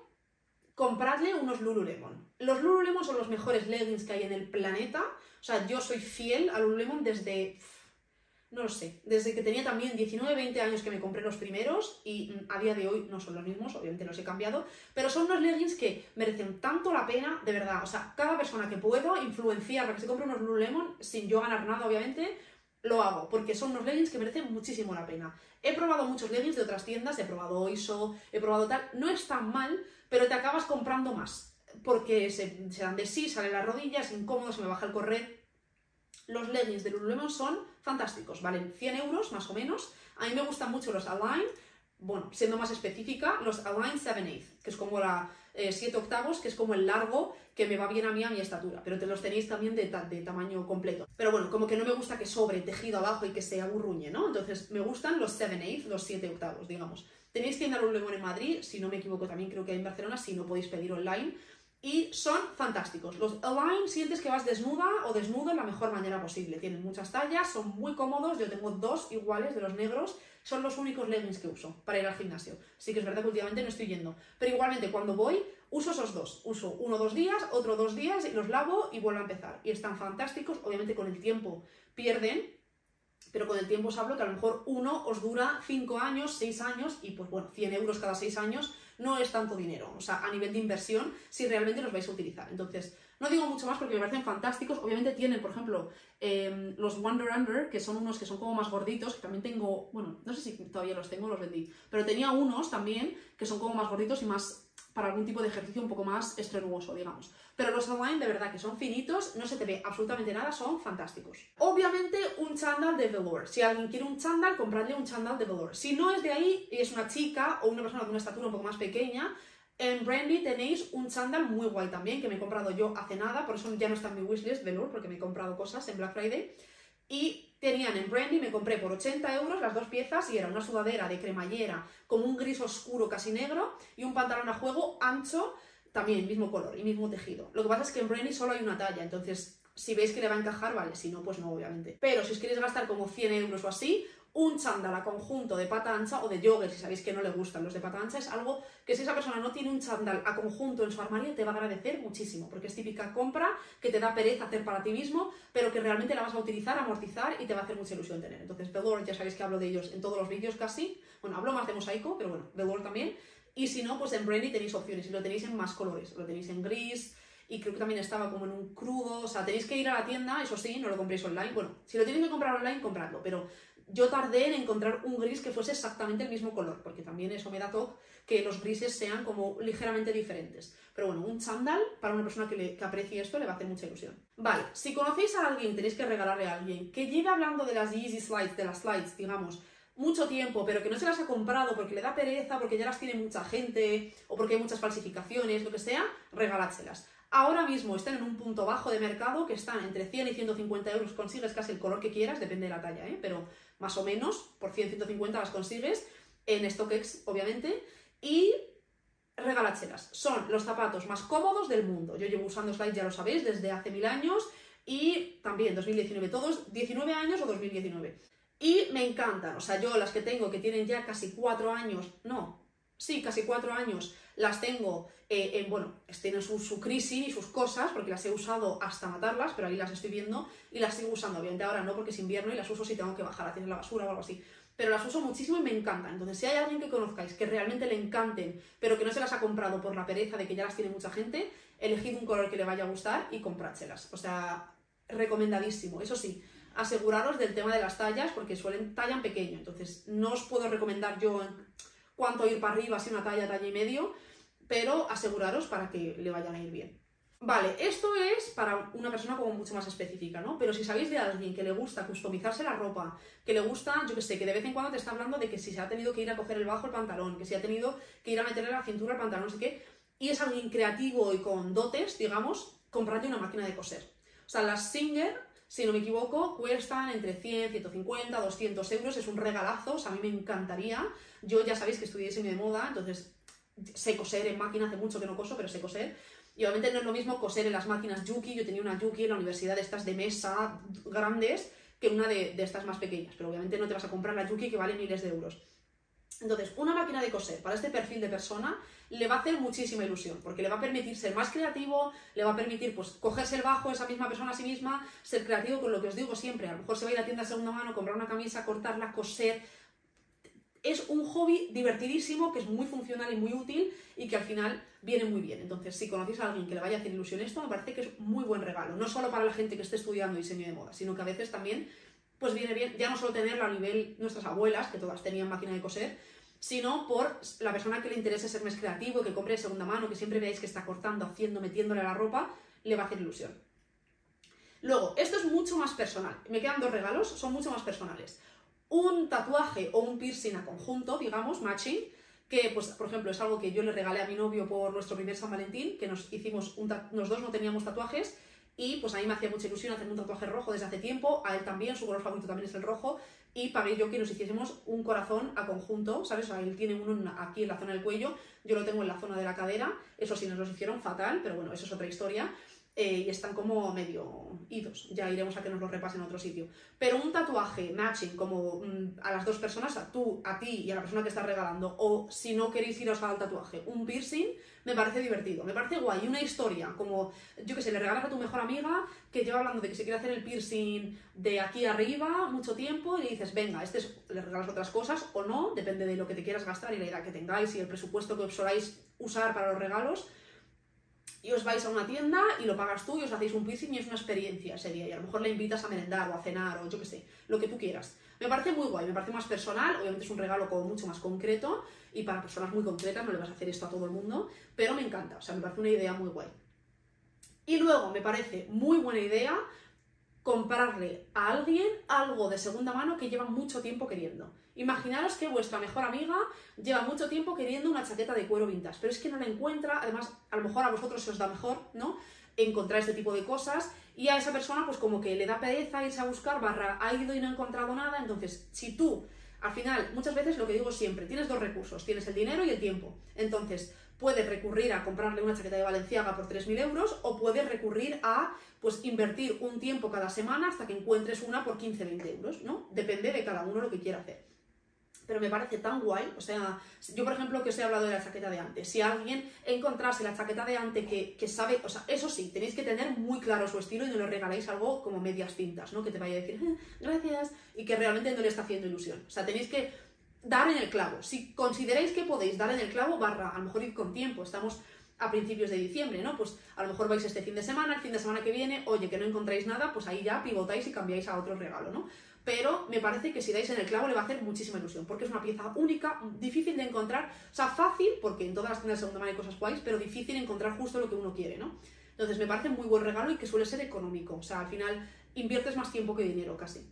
compradle unos Lululemon. Los Lululemon son los mejores leggings que hay en el planeta. O sea, yo soy fiel a Lululemon desde, no lo sé, desde que tenía también 19, 20 años que me compré los primeros y mm, a día de hoy no son los mismos, obviamente los he cambiado, pero son unos leggings que merecen tanto la pena, de verdad. O sea, cada persona que puedo influenciar para que se compre unos Lululemon sin yo ganar nada, obviamente, lo hago, porque son unos leggings que merecen muchísimo la pena. He probado muchos leggings de otras tiendas, he probado Oiso, he probado tal, no es tan mal, pero te acabas comprando más, porque se, dan de sí, salen las rodillas, es incómodo, se me baja el correr. Los leggings de Lululemon son fantásticos, valen 100 euros más o menos. A mí me gustan mucho los Align, bueno, siendo más específica, los Align 7 que es como la 7 eh, octavos, que es como el largo que me va bien a mí a mi estatura, pero los tenéis también de, tamaño completo. Pero bueno, como que no me gusta que sobre tejido abajo y que se aburruñe, ¿no? Entonces me gustan los 7 8 los 7 octavos, digamos. Tenéis tienda Lululemon en Madrid, si no me equivoco también creo que hay en Barcelona, si no podéis pedir online. Y son fantásticos. Los Align sientes que vas desnuda o desnudo en la mejor manera posible. Tienen muchas tallas, son muy cómodos. Yo tengo dos iguales de los negros. Son los únicos leggings que uso para ir al gimnasio. Sí que es verdad que últimamente no estoy yendo. Pero igualmente cuando voy, uso esos dos. Uso uno dos días, otro dos días, y los lavo y vuelvo a empezar. Y están fantásticos. Obviamente con el tiempo pierden, pero con el tiempo os hablo que a lo mejor uno os dura 5 años, 6 años y pues bueno, 100 euros cada 6 años no es tanto dinero, o sea, a nivel de inversión, si realmente los vais a utilizar. Entonces, no digo mucho más porque me parecen fantásticos. Obviamente tienen, por ejemplo, em, los Wonder Under, que son unos que son como más gorditos, que también tengo, bueno, no sé si todavía los tengo, los vendí, pero tenía unos también que son como más gorditos y más para algún tipo de ejercicio un poco más estrenuoso, digamos. Pero los online, de verdad, que son finitos, no se te ve absolutamente nada, son fantásticos. Obviamente, un chándal de velour. Si alguien quiere un chándal, compradle un chándal de velour. Si no es de ahí y es una chica o una persona de una estatura un poco más pequeña, en Brandy tenéis un chándal muy guay también, que me he comprado yo hace nada, por eso ya no está en mi wishlist, velour, porque me he comprado cosas en Black Friday. Y tenían en Brandy, me compré por 80 euros las dos piezas y era una sudadera de cremallera con un gris oscuro casi negro y un pantalón a juego ancho también mismo color y mismo tejido. Lo que pasa es que en Brainy solo hay una talla, entonces si veis que le va a encajar, vale, si no, pues no, obviamente. Pero si os queréis gastar como 100 euros o así, un chándal a conjunto de pata ancha o de jogger, si sabéis que no le gustan los de pata ancha, es algo que si esa persona no tiene un chándal a conjunto en su armario te va a agradecer muchísimo, porque es típica compra que te da pereza hacer para ti mismo, pero que realmente la vas a utilizar, amortizar y te va a hacer mucha ilusión tener. Entonces, Belor, ya sabéis que hablo de ellos en todos los vídeos casi, bueno, hablo más de mosaico, pero bueno, Belor también, y si no, pues en Brandy tenéis opciones y lo tenéis en más colores, lo tenéis en gris, y creo que también estaba como en un crudo, o sea, tenéis que ir a la tienda, eso sí, no lo compréis online, bueno, si lo tenéis que comprar online, compradlo, pero yo tardé en encontrar un gris que fuese exactamente el mismo color, porque también eso me da toque que los grises sean como ligeramente diferentes. Pero bueno, un chándal para una persona que, le, que aprecie esto le va a hacer mucha ilusión. Vale, si conocéis a alguien, tenéis que regalarle a alguien que lleve hablando de las Easy Slides, de las slides, digamos, mucho tiempo, pero que no se las ha comprado porque le da pereza, porque ya las tiene mucha gente, o porque hay muchas falsificaciones, lo que sea, regaládselas. Ahora mismo están en un punto bajo de mercado que están entre 100 y 150 euros, consigues casi el color que quieras, depende de la talla, ¿eh? pero más o menos, por 100, 150 las consigues, en StockX, obviamente, y regaláchelas. Son los zapatos más cómodos del mundo. Yo llevo usando Slide, ya lo sabéis, desde hace mil años y también 2019, todos 19 años o 2019. Y me encantan, o sea, yo las que tengo que tienen ya casi 4 años, no, sí, casi 4 años, las tengo eh, en, bueno, tienen su, su, crisis y sus cosas, porque las he usado hasta matarlas, pero ahí las estoy viendo y las sigo usando. Obviamente ahora no, porque es invierno y las uso si tengo que bajar a tirar la basura o algo así. Pero las uso muchísimo y me encantan. Entonces, si hay alguien que conozcáis que realmente le encanten, pero que no se las ha comprado por la pereza de que ya las tiene mucha gente, elegid un color que le vaya a gustar y comprádselas. O sea, recomendadísimo. Eso sí, aseguraros del tema de las tallas, porque suelen tallan pequeño. Entonces, no os puedo recomendar yo cuánto ir para arriba, si una talla, talla y medio pero aseguraros para que le vayan a ir bien. Vale, esto es para una persona como mucho más específica, ¿no? Pero si sabéis de alguien que le gusta customizarse la ropa, que le gusta, yo que sé, que de vez en cuando te está hablando de que si se ha tenido que ir a coger el bajo el pantalón, que si ha tenido que ir a meterle la cintura al pantalón, no sé qué, y es alguien creativo y con dotes, digamos, comprate una máquina de coser. O sea, las Singer, si no me equivoco, cuestan entre 100, 150, 200 euros, es un regalazo, a mí me encantaría. Yo ya sabéis que estudié diseño de moda, entonces sé coser en máquina, hace mucho que no coso, pero sé coser. Y obviamente no es lo mismo coser en las máquinas Yuki, yo tenía una Yuki en la universidad de estas de mesa grandes, que una de, estas más pequeñas, pero obviamente no te vas a comprar la Yuki que vale miles de euros. Entonces, una máquina de coser para este perfil de persona le va a hacer muchísima ilusión, porque le va a permitir ser más creativo, le va a permitir pues cogerse el bajo esa misma persona a sí misma, ser creativo con lo que os digo siempre, a lo mejor se va a ir a tienda segunda mano, comprar una camisa, cortarla, coser, es un hobby divertidísimo, que es muy funcional y muy útil y que al final viene muy bien. Entonces, si conocéis a alguien que le vaya a hacer ilusión esto, me parece que es muy buen regalo. No solo para la gente que esté estudiando diseño de moda, sino que a veces también pues viene bien, ya no solo tenerlo a nivel nuestras abuelas, que todas tenían máquina de coser, sino por la persona que le interese ser más creativo, que compre de segunda mano, que siempre veáis que está cortando, haciendo, metiéndole la ropa, le va a hacer ilusión. Luego, esto es mucho más personal. Me quedan dos regalos, son mucho más personales un tatuaje o un piercing a conjunto, digamos, matching, que, pues, por ejemplo, es algo que yo le regalé a mi novio por nuestro primer San Valentín, que nos hicimos, un los dos no teníamos tatuajes, y pues a mí me hacía mucha ilusión hacer un tatuaje rojo desde hace tiempo, a él también, su color favorito también es el rojo, y pagué yo que nos hiciésemos un corazón a conjunto, ¿sabes? O sea, él tiene uno aquí en la zona del cuello, yo lo tengo en la zona de la cadera, eso sí, nos lo hicieron fatal, pero bueno, eso es otra historia. Eh, y están como medio idos. Ya iremos a que nos lo repasen en otro sitio. Pero un tatuaje matching como mm, a las dos personas, a tú, a ti y a la persona que estás regalando, o si no queréis iros al tatuaje, un piercing, me parece divertido, me parece guay. Una historia, como yo que sé, le regalas a tu mejor amiga que lleva hablando de que se quiere hacer el piercing de aquí arriba mucho tiempo y le dices, venga, este le regalas otras cosas o no, depende de lo que te quieras gastar y la idea que tengáis y el presupuesto que os soláis usar para los regalos y os vais a una tienda y lo pagas tú y os hacéis un piercing y es una experiencia seria. Y a lo mejor le invitas a merendar o a cenar o yo qué sé, lo que tú quieras. Me parece muy guay, me parece más personal, obviamente es un regalo como mucho más concreto y para personas muy concretas no le vas a hacer esto a todo el mundo, pero me encanta, o sea, me parece una idea muy guay. Y luego me parece muy buena idea comprarle a alguien algo de segunda mano que lleva mucho tiempo queriendo. Imaginaros que vuestra mejor amiga lleva mucho tiempo queriendo una chaqueta de cuero vintage, pero es que no la encuentra, además a lo mejor a vosotros se os da mejor, ¿no? Encontrar este tipo de cosas y a esa persona pues como que le da pereza irse a buscar, barra ha ido y no ha encontrado nada, entonces si tú Al final, muchas veces lo que digo siempre, tienes dos recursos, tienes el dinero y el tiempo. Entonces, puedes recurrir a comprarle una chaqueta de Valenciaga por 3.000 euros o puedes recurrir a pues invertir un tiempo cada semana hasta que encuentres una por 15-20 euros, ¿no? Depende de cada uno lo que quiera hacer pero me parece tan guay. O sea, yo por ejemplo que os he hablado de la chaqueta de antes, si alguien encontrase la chaqueta de antes que, que, sabe, o sea, eso sí, tenéis que tener muy claro su estilo y no le regaléis algo como medias cintas, ¿no? Que te vaya a decir, eh, gracias, y que realmente no le está haciendo ilusión. O sea, tenéis que dar en el clavo. Si consideráis que podéis dar en el clavo, barra, a lo mejor ir con tiempo, estamos a principios de diciembre, ¿no? Pues a lo mejor vais este fin de semana, el fin de semana que viene, oye, que no encontráis nada, pues ahí ya pivotáis y cambiáis a otro regalo, ¿no? pero me parece que si dais en el clavo le va a hacer muchísima ilusión, porque es una pieza única, difícil de encontrar, o sea, fácil, porque en todas las tiendas de segunda mano hay cosas guays, pero difícil encontrar justo lo que uno quiere, ¿no? Entonces me parece muy buen regalo y que suele ser económico, o sea, al final inviertes más tiempo que dinero casi.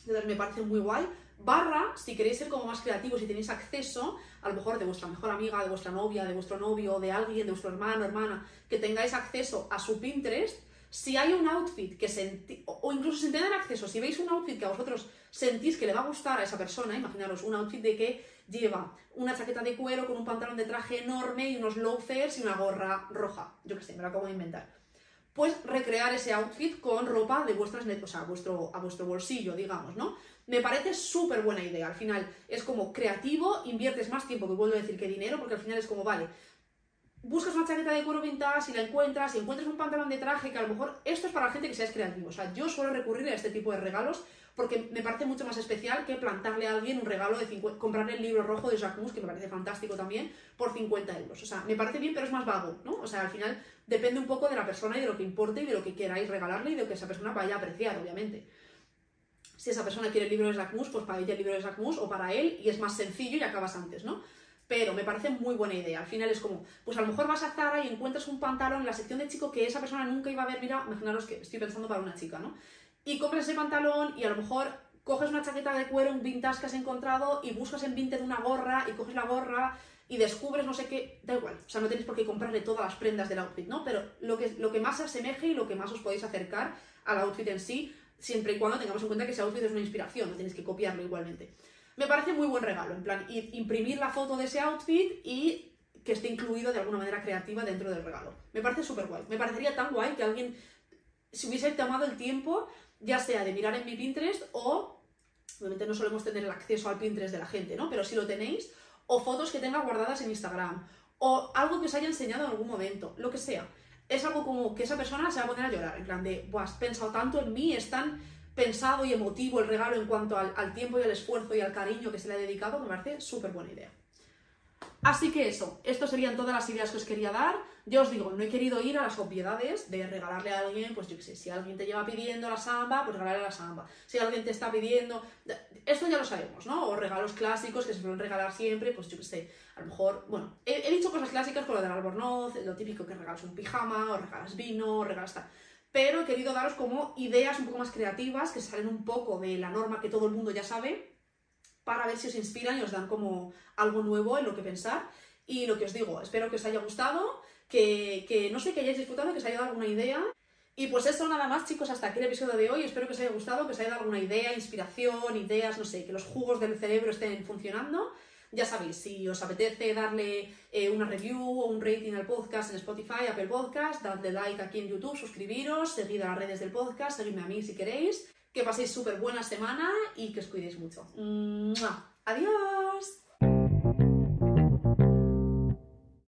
Entonces me parece muy guay. Barra, si queréis ser como más creativos y tenéis acceso, a lo mejor de vuestra mejor amiga, de vuestra novia, de vuestro novio, de alguien, de vuestro hermano, hermana, que tengáis acceso a su Pinterest, si hay un outfit que sentís, o incluso sin tener acceso, si veis un outfit que a vosotros sentís que le va a gustar a esa persona, imaginaros un outfit de que lleva una chaqueta de cuero con un pantalón de traje enorme y unos loafers y una gorra roja, yo qué sé, me lo acabo de inventar. Pues recrear ese outfit con ropa de vuestras, o sea, vuestro, a vuestro bolsillo, digamos, ¿no? Me parece súper buena idea. Al final es como creativo, inviertes más tiempo que vuelvo a decir que dinero, porque al final es como, vale, buscas una chaqueta de cuero vintage y la encuentras, y encuentras un pantalón de traje, que a lo mejor esto es para la gente que sea creativo. O sea, yo suelo recurrir a este tipo de regalos porque me parece mucho más especial que plantarle a alguien un regalo de 50, comprarle el libro rojo de Jacques que me parece fantástico también, por 50 euros. O sea, me parece bien, pero es más vago, ¿no? O sea, al final depende un poco de la persona y de lo que importe y de lo que queráis regalarle y de lo que esa persona vaya a apreciar, obviamente. Si esa persona quiere el de Jacques pues para ella el libro de Jacques o para él, y es más sencillo y acabas antes, ¿no? pero me parece muy buena idea. Al final es como, pues a lo mejor vas a Zara y encuentras un pantalón en la sección de chico que esa persona nunca iba a ver, mira, imaginaros que estoy pensando para una chica, ¿no? Y compras ese pantalón y a lo mejor coges una chaqueta de cuero, un vintage que has encontrado y buscas en Vinted una gorra y coges la gorra y descubres no sé qué, da igual, o sea, no tenéis por qué comprarle todas las prendas del outfit, ¿no? Pero lo que, lo que más se asemeje y lo que más os podéis acercar al outfit en sí, siempre y cuando tengamos en cuenta que ese outfit es una inspiración, no tenéis que copiarlo igualmente me parece muy buen regalo, en plan, imprimir la foto de ese outfit y que esté incluido de alguna manera creativa dentro del regalo. Me parece súper guay. Me parecería tan guay que alguien se hubiese tomado el tiempo, ya sea de mirar en mi Pinterest o, obviamente no solemos tener el acceso al Pinterest de la gente, ¿no? Pero si lo tenéis, o fotos que tenga guardadas en Instagram, o algo que os haya enseñado en algún momento, lo que sea. Es algo como que esa persona se va a poner a llorar, en plan de, has pensado tanto en mí, es tan pensado y emotivo el regalo en cuanto al, tiempo y al esfuerzo y al cariño que se le ha dedicado, me parece súper buena idea. Así que eso, estas serían todas las ideas que os quería dar. Yo os digo, no he querido ir a las obviedades de regalarle a alguien, pues yo qué sé, si alguien te lleva pidiendo la samba, pues regalarle la samba. Si alguien te está pidiendo, esto ya lo sabemos, ¿no? O regalos clásicos que se suelen regalar siempre, pues yo qué sé, a lo mejor, bueno, he, dicho cosas clásicas con lo del albornoz, lo típico que regalas un pijama, o regalas vino, o regalas tal pero he querido daros como ideas un poco más creativas que salen un poco de la norma que todo el mundo ya sabe para ver si os inspiran y os dan como algo nuevo en lo que pensar. Y lo que os digo, espero que os haya gustado, que, que no sé, que hayáis disfrutado, que os haya dado alguna idea. Y pues eso nada más chicos, hasta aquí el episodio de hoy, espero que os haya gustado, que os haya dado alguna idea, inspiración, ideas, no sé, que los jugos del cerebro estén funcionando. Ya sabéis, si os apetece darle eh, una review o un rating al podcast en Spotify, Apple Podcast, dadle like aquí en YouTube, suscribiros, seguid a las redes del podcast, seguidme a mí si queréis. Que paséis súper buena semana y que os cuidéis mucho. ¡Adiós!